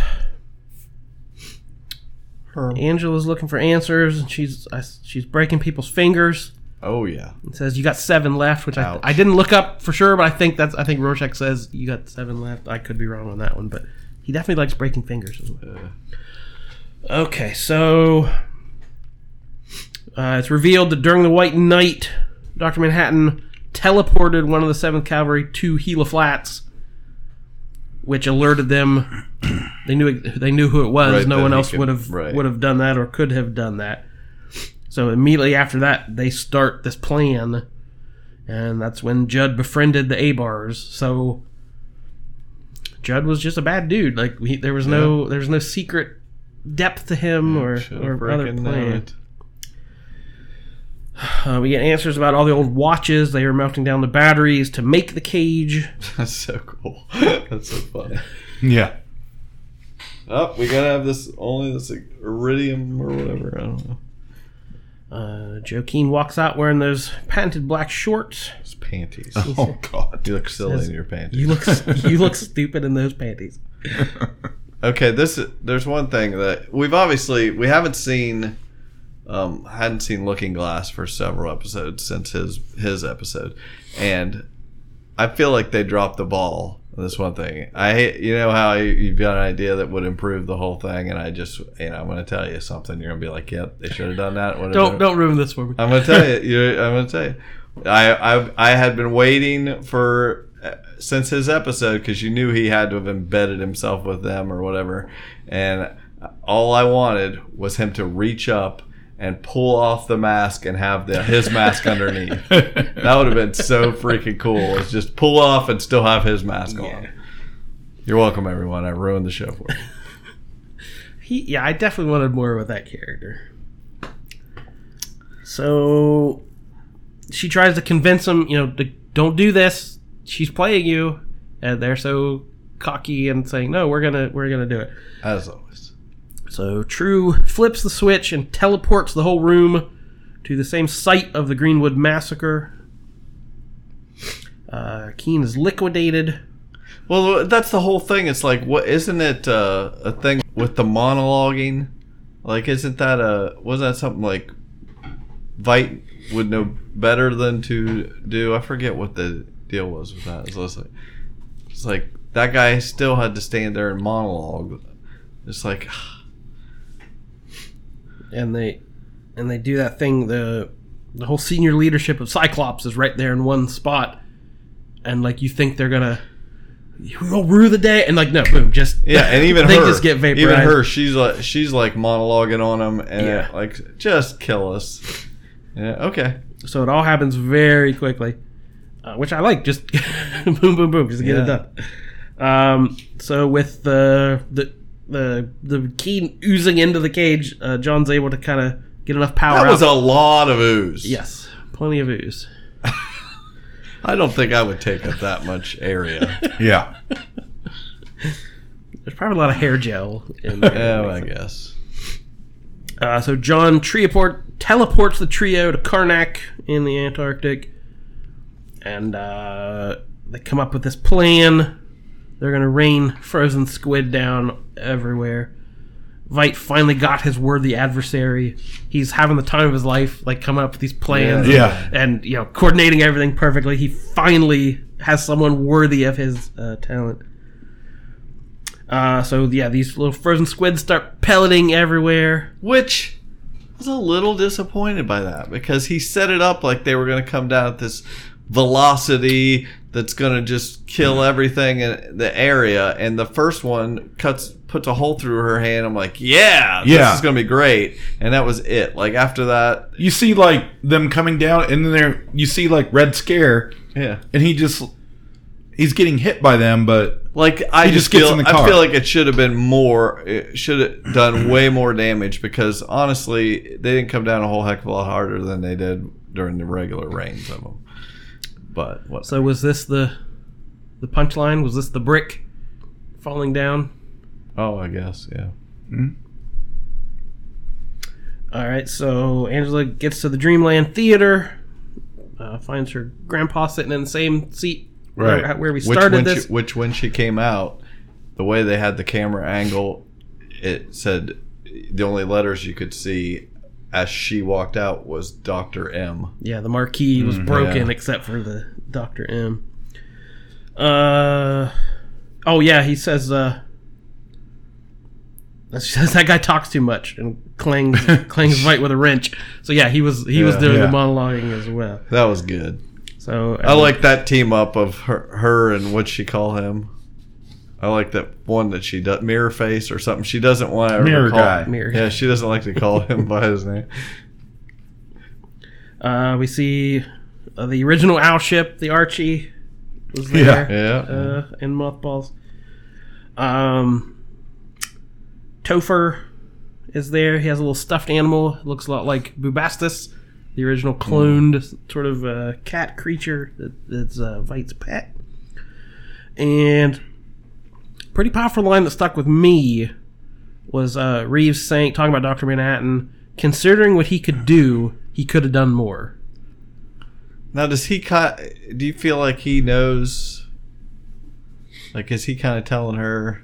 Angela's looking for answers, and she's I, she's breaking people's fingers. Oh yeah. It says you got seven left, which I, Ouch. I didn't look up for sure, but I think that's I think Rorschach says you got seven left. I could be wrong on that one, but he definitely likes breaking fingers as well. Okay, so uh, it's revealed that during the White Night, Doctor Manhattan teleported one of the Seventh Kavalry to Gila Flats, which alerted them. They knew they knew who it was. Right, no one else could- would have right. would have done that or could have done that. So immediately after that, they start this plan, and that's when Judd befriended the Abars. So Judd was just a bad dude. Like he, there was no there was no secret depth to him or or other freaking known plan. it. Uh, we get answers about all the old watches. They are melting down the batteries to make the cage. That's so cool. That's so funny. yeah. Oh, we gotta have this only this iridium or whatever. I don't know. Uh, Joe Keene walks out wearing those patented black shorts. It's panties. Oh God. You look silly Says- in your panties. You look you look stupid in those panties. Okay, this there's one thing that we've obviously we haven't seen um hadn't seen Looking Glass for several episodes since his his episode. And I feel like they dropped the ball on this one thing. I hate you know how you- you've got an idea that would improve the whole thing and I just you know I'm going to tell you something you're going to be like, "Yep, they should have done that." whatever. Don't don't ruin this for me. I'm gonna tell you. I'm gonna tell you. I I I had been waiting for since his episode because you knew he had to have embedded himself with them or whatever, and all I wanted was him to reach up and pull off the mask and have the his mask underneath. That would have been so freaking cool. It's just pull off and still have his mask on. You're welcome, everyone. I ruined the show for you. He, yeah, I definitely wanted more with that character. So she tries to convince him, you know, to, don't do this. She's playing you, and they're so cocky and saying, "No, we're gonna, we're gonna do it." As always. So Trieu flips the switch and teleports the whole room to the same site of the Greenwood massacre. Uh, Keene is liquidated. Well, that's the whole thing. It's like, what isn't it uh, a thing with the monologuing? Like, isn't that a wasn't that something like Veidt would know better than to do? I forget what the deal was with that. So it's like, it's like that guy still had to stand there and monologue. It's like, and they and they do that thing the the whole senior leadership of cyclops is right there in one spot and like you think they're gonna we'll rue the day and like no boom just yeah, and even they her, just get vaporized even her, she's like, she's like monologuing on them and Yeah. like, just kill us. Yeah, okay. so it all happens very quickly uh, which i like just boom boom boom just get it done um so with the the the the key oozing into the cage uh, Jon's able to kind of get enough power That was out. a lot of ooze. yes plenty of ooze I don't think I would take up that much area. Yeah. There's probably a lot of hair gel in there. Yeah, well, I guess. Uh, so Jon Trioport teleports the trio to Karnak in the Antarctic, and uh, they come up with this plan. They're gonna rain frozen squid down everywhere. Veidt finally got his worthy adversary. He's having the time of his life, like coming up with these plans, Yeah. and you know, coordinating everything perfectly. He finally has someone worthy of his uh, talent. Uh, so yeah, these little frozen squids start pelleting everywhere. Which I was a little disappointed by that because he set it up like they were going to come down at this velocity that's going to just kill everything in the area. And the first one cuts puts a hole through her hand. I'm like, yeah, yeah. this is going to be great. And that was it. Like after that, You see like them coming down, and then there you see like Red Scare, yeah. and he just he's getting hit by them, but Like I just, just feel, in the I feel like it should have been more. It should have done way more damage because honestly, they didn't come down a whole heck of a lot harder than they did during the regular rains of them. But what? So was this the the punchline? Was this the brick falling down? Oh, I guess yeah. All right. So Angela gets to the Dreamland Theater, uh, finds her grandpa sitting in the same seat Right. where, where we Which started when this. She, which when she came out, the way they had the camera angle, it said the only letters you could see as she walked out was Doctor M. yeah, the marquee was broken yeah. except for the Doctor M. Uh oh yeah, he says uh that says that guy talks too much and clangs clangs right with a wrench. So yeah, he was he was doing Yeah. the monologuing as well. That was good. So I like that team up of her, her and what she call him. I like that one that she does mirror face or something. She doesn't want to Mirror call, guy. Mirror. Yeah, she doesn't like to call him by his name. Uh, we see uh, the original owl ship, the Archie, was Yeah. there. Yeah. Uh, in mothballs. Um, Topher is there. He has a little stuffed animal. Looks a lot like Bubastis, the original cloned sort of uh, cat creature that, that's uh, Veidt's pet. And pretty powerful line that stuck with me was uh, Reeves saying, talking about Doctor Manhattan, considering what he could do, he could have done more. Now, does he kind? Do you feel like he knows? Like, is he kind of telling her?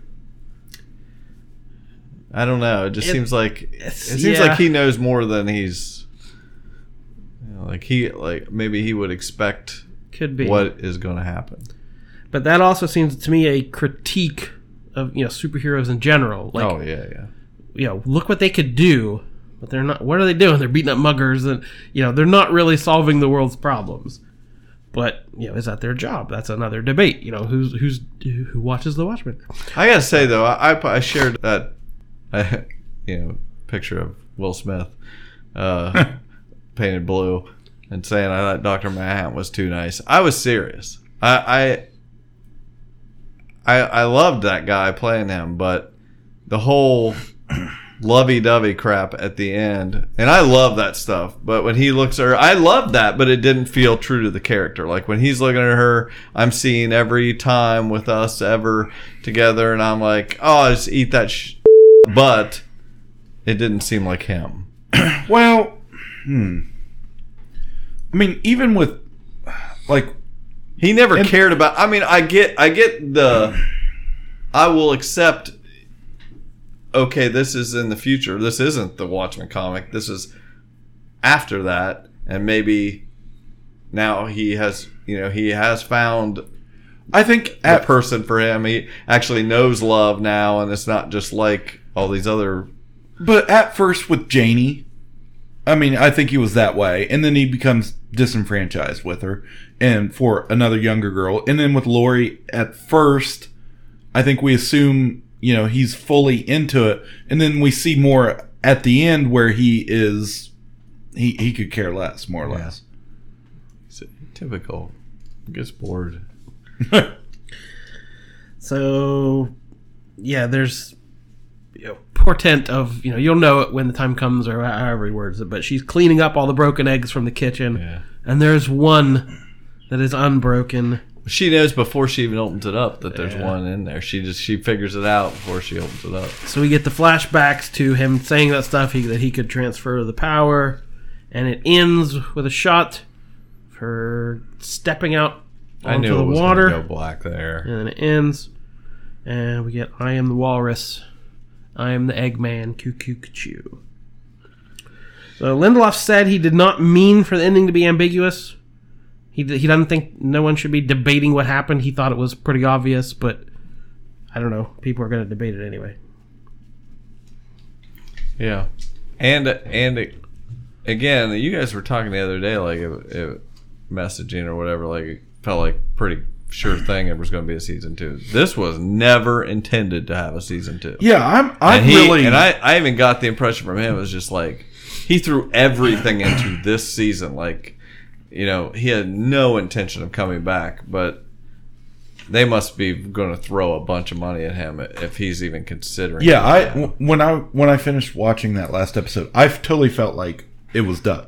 I don't know. It just It- seems like it seems yeah. like he knows more than he's. You know, like he like maybe he would expect Could be. what is going to happen. But that also seems to me a critique of you know superheroes in general. Like, oh yeah, yeah. you know, look what they could do, but they're not. What are they doing? They're beating up muggers, and you know, they're not really solving the world's problems. But you know, is that their job? That's another debate. You know, who's who's who watches the Watchmen? I gotta say though, I, I, I shared that, I, you know, picture of Will Smith, uh, painted blue, and saying I thought Doctor Manhattan was too nice. I was serious. I, I, I, I loved that guy playing him, but the whole lovey-dovey crap at the end, and I love that stuff. But when he looks at her, I love that, but it didn't feel true to the character. Like when he's looking at her, I'm seeing every time with us ever together, and I'm like, oh, I just eat that. Sh-. But it didn't seem like him. well, hmm. I mean, even with like He never And- cared about. I mean, I get, I get the. I will accept. Okay, this is in the future. This isn't the Watchmen comic. This is after that, and maybe now he has, you know, he has found I think at person for him. He actually knows love now, and it's not just like all these other. But at first with Janey, I mean, I think he was that way, and then he becomes disenfranchised with her, and for another younger girl, and then with Laurie, at first, I think we assume you know he's fully into it, and then we see more at the end where he is, he he could care less, more or Yeah. less. It's typical. Gets bored. So, yeah, there's you know, portent of you know you'll know it when the time comes or however he words it. But she's cleaning up all the broken eggs from the kitchen, Yeah. and there's one that is unbroken, She knows before she even opens it up that there's Yeah. one in there. She just she figures it out before she opens it up. So we get the flashbacks to him saying that stuff he, that he could transfer the power, and it ends with a shot for stepping out I knew the it was water, go black there. and then it ends, and we get "I am the walrus, I am the Eggman, cuckoo choo." So Lindelof said he did not mean for the ending to be ambiguous. He he doesn't think no one should be debating what happened. He thought it was pretty obvious, but I don't know. People are going to debate it anyway. Yeah, and and again, you guys were talking the other day, like it, it, messaging or whatever. Like it felt like pretty sure thing it was going to be a season two. This was never intended to have a season two. Yeah, I'm. I'm and he, really. and I, I even got the impression from him it was just like he threw everything into this season. Like, you know, he had no intention of coming back, but they must be going to throw a bunch of money at him if he's even considering. yeah, I when I when I finished watching that last episode, I totally felt like it was done.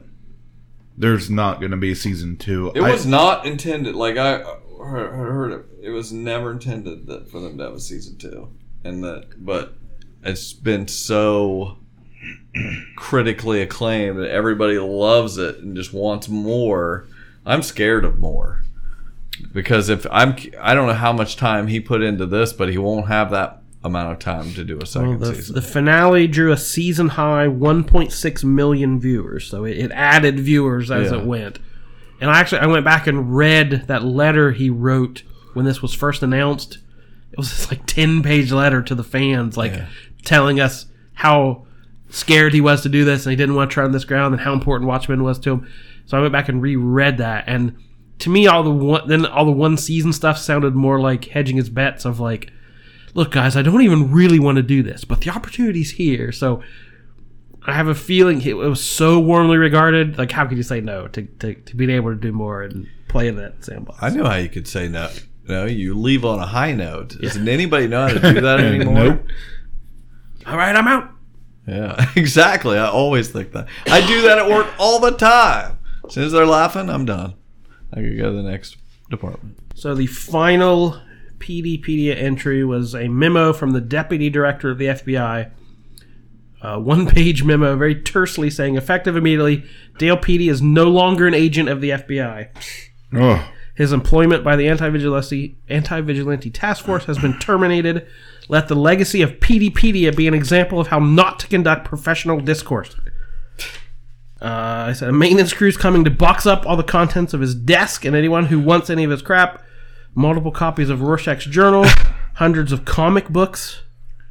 There's not going to be a season two. It I- was not intended. Like I heard, heard it. It was never intended that for them to have a season two, and that. But it's been so critically acclaimed that everybody loves it and just wants more. I'm scared of more because if I'm, I don't know how much time he put into this, but he won't have that amount of time to do a second Well, the, season. the finale drew a season high 1.6 million viewers, so it, it added viewers as Yeah. it went. And I actually I went back and read that letter he wrote when this was first announced. It was this like 10 page letter to the fans, like Yeah. telling us how scared he was to do this and he didn't want to try on this ground and how important Watchmen was to him. So I went back and reread that and to me all the one then all the one season stuff sounded more like hedging his bets of like look guys, I don't even really want to do this, but the opportunity's here. So I have a feeling it was so warmly regarded. Like, how could you say no to, to, to being able to do more and play in that sandbox? I knew how you could say no. No, you leave on a high note. Doesn't anybody know how to do that anymore? Nope. All right, I'm out. Yeah, exactly. I always think that. I do that at work all the time. As soon as they're laughing, I'm done. I could go to the next department. So the final Peteypedia entry was a memo from the deputy director of the FBI. A one-page memo, very tersely saying, effective immediately, Dale Petey is no longer an agent of the FBI. Oh, His employment by the anti-vigilante, anti-vigilante task force has been terminated. Let the legacy of Peteypedia be an example of how not to conduct professional discourse. Uh, I said a maintenance crew's coming to box up all the contents of his desk and anyone who wants any of his crap. Multiple copies of Rorschach's journal, hundreds of comic books.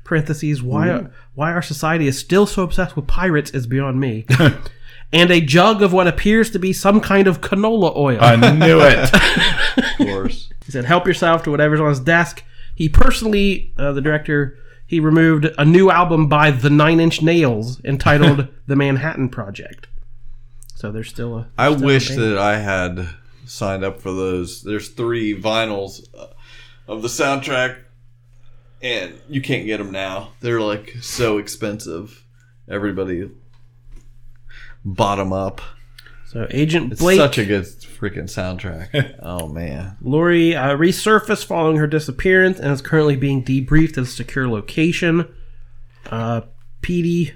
Parentheses. Why why our society is still so obsessed with pirates is beyond me. and a jug of what appears to be some kind of canola oil. I knew it. Of course. He said, "Help yourself to whatever's on his desk." He personally, uh, the director, he removed a new album by the Nine Inch Nails entitled "The Manhattan Project." So there's still a. I still wish band. that I had signed up for those. There's three vinyls uh, of the soundtrack, and you can't get them now. They're like so expensive. Everybody bottom up. So Agent It's Blake, such a good freaking soundtrack. oh man. Laurie uh, resurfaced following her disappearance and is currently being debriefed at a secure location. Uh, Petey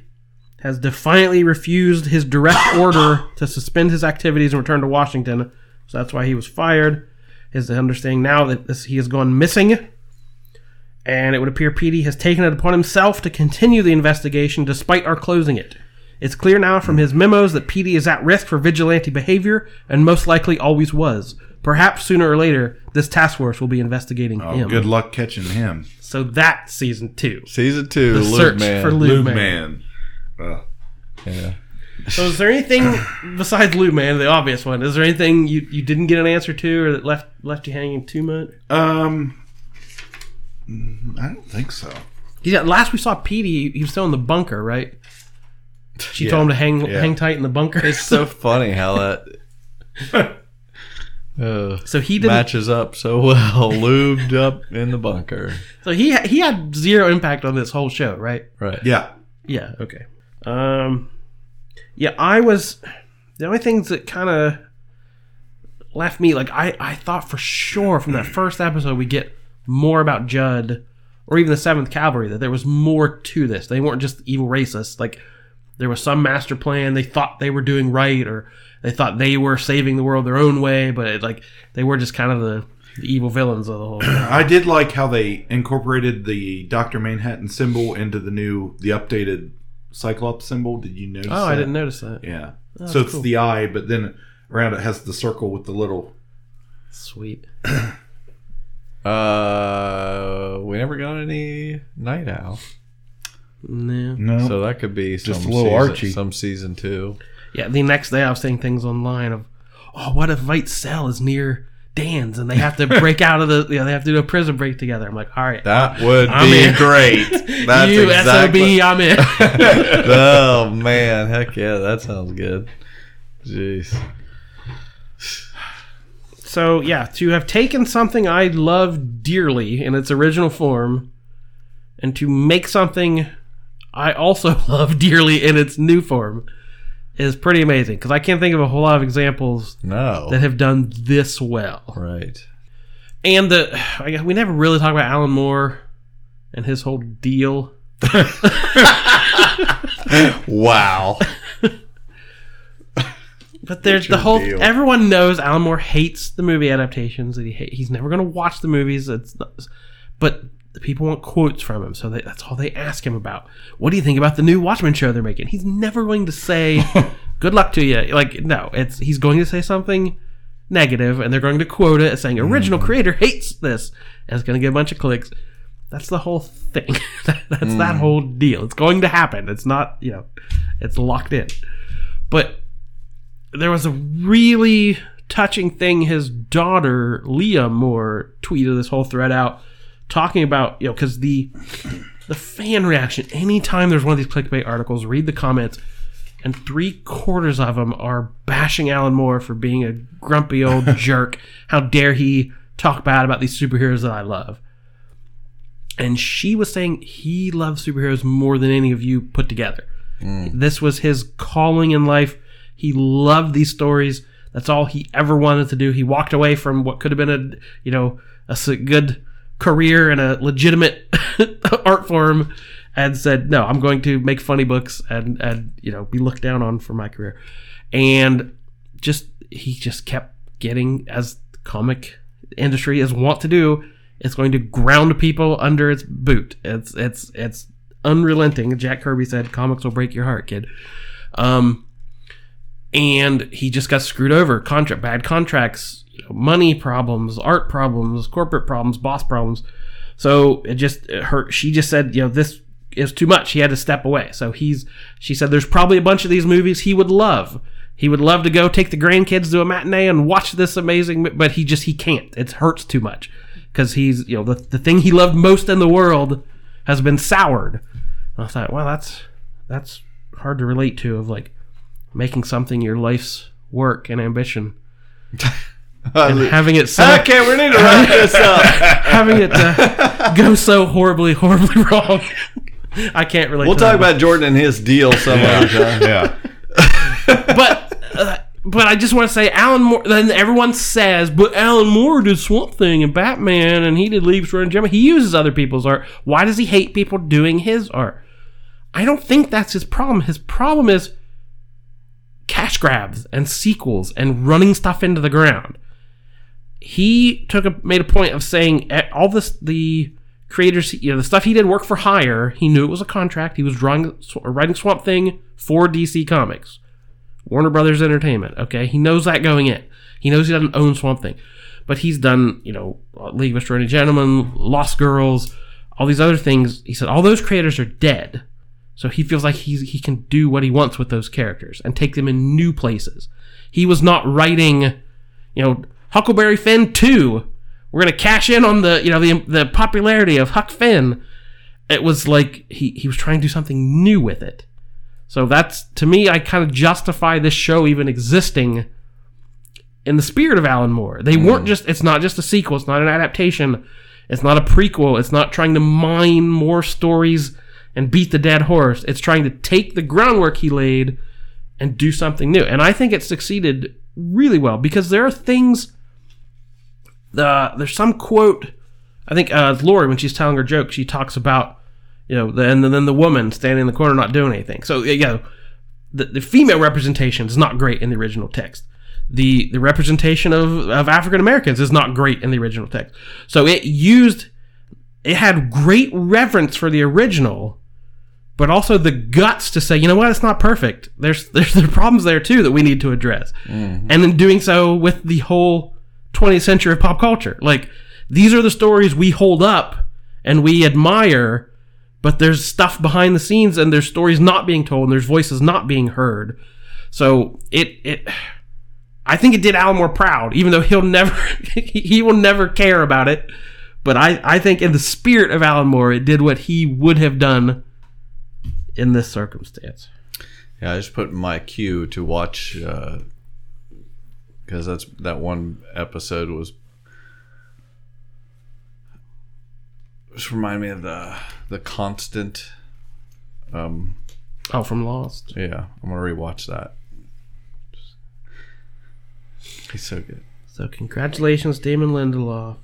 has defiantly refused his direct order to suspend his activities and return to Washington. So that's why he was fired. His understanding now that this, he has gone missing. And it would appear Petey has taken it upon himself to continue the investigation despite our closing it. It's clear now from his memos that Petey is at risk for vigilante behavior and most likely always was. Perhaps sooner or later, this task force will be investigating Oh, him. good luck catching him. So that's season two. Season two, The search Man. for Lube, Lube Man. man. Yeah. So is there anything besides Lube Man, the obvious one? Is there anything you, you didn't get an answer to or that left left you hanging too much? Um, I don't think so. Yeah, last we saw Petey, he was still in the bunker, right? She Yeah. told him to hang Yeah. hang tight in the bunker. It's so funny how that uh, so he didn't. matches up so well. Lubed up in the bunker. So he he had zero impact on this whole show, right? Right. Yeah. Yeah. Okay. Um. Yeah, I was the only things that kind of left me like I I thought for sure from that first episode we get more about Judd or even the Seventh Kavalry that there was more to this. They weren't just evil racists. Like there was some master plan. They thought they were doing right, or they thought they were saving the world their own way, but it, like they were just kind of the, the evil villains of the whole. thing. I did like how they incorporated the Doctor Manhattan symbol into the new, the updated Cyclops symbol. Did you notice? oh, I didn't notice that. Yeah. Oh, so it's cool. the eye, but then around it has the circle with the little. Sweet. Uh, we never got any Night Owl, No. No. so that could be some Just a little season, Archie. some season two. Yeah, the next day I was seeing things online of, oh, what if Veidt's cell is near Dan's and they have to break out of the, you know, they have to do a prison break together. I'm like, all right, That would I'm be in. great. That's you exactly. SOB, I'm in. oh man, heck yeah, that sounds good. Jeez. So yeah, to have taken something I love dearly in its original form, and to make something I also love dearly in its new form, is pretty amazing. Because I can't think of a whole lot of examples No. that have done this well. right. And the I guess we never really talk about Alan Moore and his whole deal. Wow. But there's the whole. deal? Everyone knows Alan Moore hates the movie adaptations. That he hate, he's never going to watch the movies. It's not, but the people want quotes from him, so they, that's all they ask him about. What do you think about the new Watchmen show they're making? He's never going to say, "Good luck to you." Like no, it's he's going to say something negative, and they're going to quote it as saying, "Original mm. creator hates this," and it's going to get a bunch of clicks. That's the whole thing. that's that mm. whole deal. It's going to happen. It's not you know, it's locked in. But there was a really touching thing his daughter Leah Moore tweeted this whole thread out talking about you know because the the fan reaction anytime there's one of these clickbait articles read the comments and three quarters of them are bashing Alan Moore for being a grumpy old jerk. How dare he talk bad about these superheroes that I love. And she was saying he loves superheroes more than any of you put together. Mm. This was his calling in life. He loved these stories. That's all he ever wanted to do. He walked away from what could have been a, you know, a good career and a legitimate art form and said, "No, I'm going to make funny books and and you know, be looked down on for my career." And just he just kept getting as comic industry is want to do, it's going to ground people under its boot. It's it's it's unrelenting. Jack Kirby said, "Comics will break your heart, kid." Um, and he just got screwed over. Contract, bad contracts, money problems, art problems, corporate problems, boss problems. So it just hurt. She just said, you know, this is too much. He had to step away. So he's. She said, there's probably a bunch of these movies he would love. He would love to go take the grandkids to a matinee and watch this amazing, but he just he can't. It hurts too much because he's you know the the thing he loved most in the world has been soured. And I thought, well, that's that's hard to relate to of like making something your life's work and ambition and having it so Okay, we need to wrap this up. having it uh, go so horribly horribly wrong. I can't relate. We'll to talk that. about Jordan and his deal some other time. Yeah. but uh, but I just want to say Alan Moore. Then everyone says, but Alan Moore did Swamp Thing and Batman, and he did Leaves Run Gemma. He uses other people's art. Why does he hate people doing his art? I don't think that's his problem. His problem is cash grabs and sequels and running stuff into the ground. He took a made a point of saying all this the creators you know the stuff he did work for hire. He knew it was a contract. He was drawing writing Swamp Thing for DC Comics. Warner Brothers Entertainment. Okay, he knows that going in. He knows he doesn't own Swamp Thing, but he's done you know League of Extraordinary Gentlemen, Lost Girls, all these other things. He said all those creators are dead, so he feels like he's he can do what he wants with those characters and take them in new places. He was not writing, you know, Huckleberry Finn two. We're gonna cash in on the you know the the popularity of Huck Finn. It was like he he was trying to do something new with it. So that's to me, I kind of justify this show even existing in the spirit of Alan Moore. They hmm. weren't just. It's not just a sequel. It's not an adaptation. It's not a prequel. It's not trying to mine more stories and beat the dead horse. It's trying to take the groundwork he laid and do something new. And I think it succeeded really well because there are things. Uh, there's some quote. I think uh, Laurie when she's telling her joke, she talks about you know, the, and then the woman standing in the corner not doing anything. So you know, the, the female representation is not great in the original text. The the representation of, of African Americans is not great in the original text. So it used it had great reverence for the original, but also the guts to say, you know what, it's not perfect. There's there's there are problems there too that we need to address. Mm-hmm. And in doing so with the whole 20th century of pop culture. Like these are the stories we hold up and we admire, but there's stuff behind the scenes and there's stories not being told and there's voices not being heard. So it it I think it did Alan Moore proud, even though he'll never he will never care about it. But I, I think in the spirit of Alan Moore, it did what he would have done in this circumstance. Yeah, I just put my cue to watch because that's that one episode was just remind me of the the constant. Um, Oh, from Lost. yeah, I'm gonna rewatch that. He's so good. So congratulations, Damon Lindelof.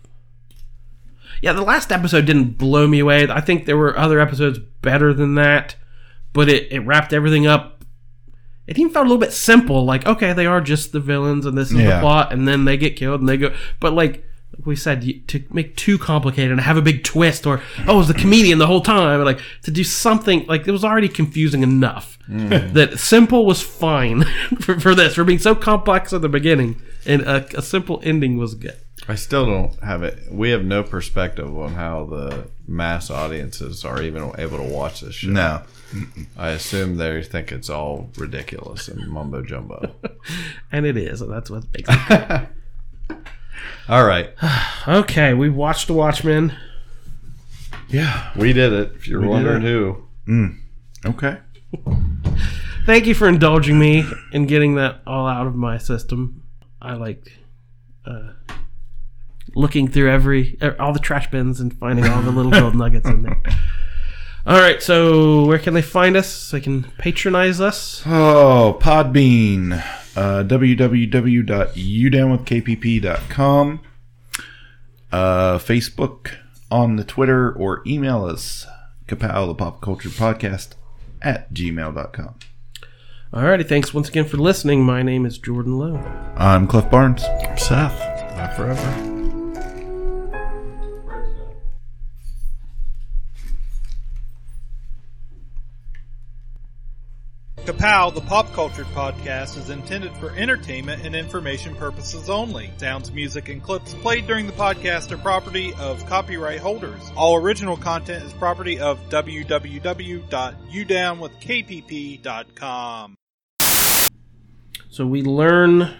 Yeah, the last episode didn't blow me away. I think there were other episodes better than that, but it, it wrapped everything up. It even felt a little bit simple, like okay, they are just the villains, and this is the plot, and then they get killed, and they go. But like like we said, to make too complicated and have a big twist, or oh, it was the comedian the whole time, like to do something like it was already confusing enough mm. that simple was fine for, for this for being so complex at the beginning, and a, a simple ending was good. I still don't have it. We have no perspective on how the mass audiences are even able to watch this show. No. I assume they think it's all ridiculous and mumbo jumbo. And it is, and that's what makes it. all right, okay, we watched The Watchmen. Yeah. we did it. If you're We wondering it. who, mm. Okay. Thank you for indulging me in getting that all out of my system. I like uh, looking through every er, all the trash bins and finding all the little gold nuggets in there. All right, so where can they find us? They can patronize us. Oh, Podbean. Uh, www.udownwithkpp.com. Uh, Facebook, on the Twitter, or email us, Kapow, the Pop Culture Podcast, at gmail.com. Alrighty, thanks once again for listening. My name is Jordan Lowe. I'm Cliff Barnes. I'm Seth, not forever. Kapow, the pop culture podcast, is intended for entertainment and information purposes only. Sounds, music, and clips played during the podcast are property of copyright holders. All original content is property of www.udownwithkpp.com. So we learn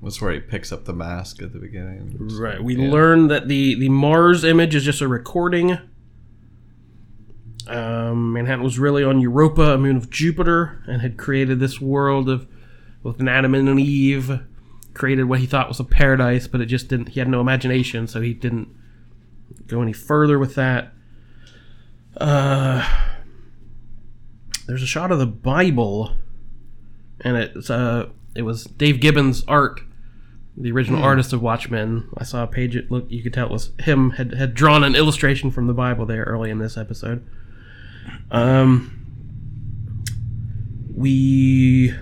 That's where he picks up the mask at the beginning. Right. We Yeah. learn that the the Mars image is just a recording. Um, Manhattan was really on Europa, a moon of Jupiter, and had created this world of with an Adam and an Eve. Created what he thought was a paradise, but it just didn't. He had no imagination, so he didn't go any further with that. Uh, there's a shot of the Bible, and it's uh, it was Dave Gibbons' art the original artist of Watchmen. I saw a page. It look, you could tell it was him had had drawn an illustration from the Bible there early in this episode. Um, we,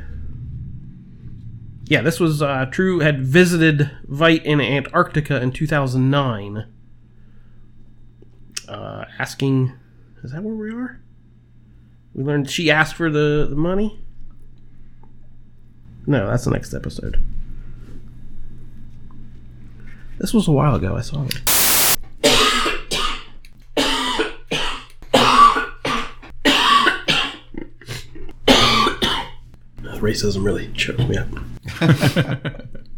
yeah, this was uh, Trieu had visited Veidt in Antarctica in 2009, uh, asking, is that where we are? We learned she asked for the, the money. No, that's the next episode. This was a while ago. I saw it. Racism really choked me up.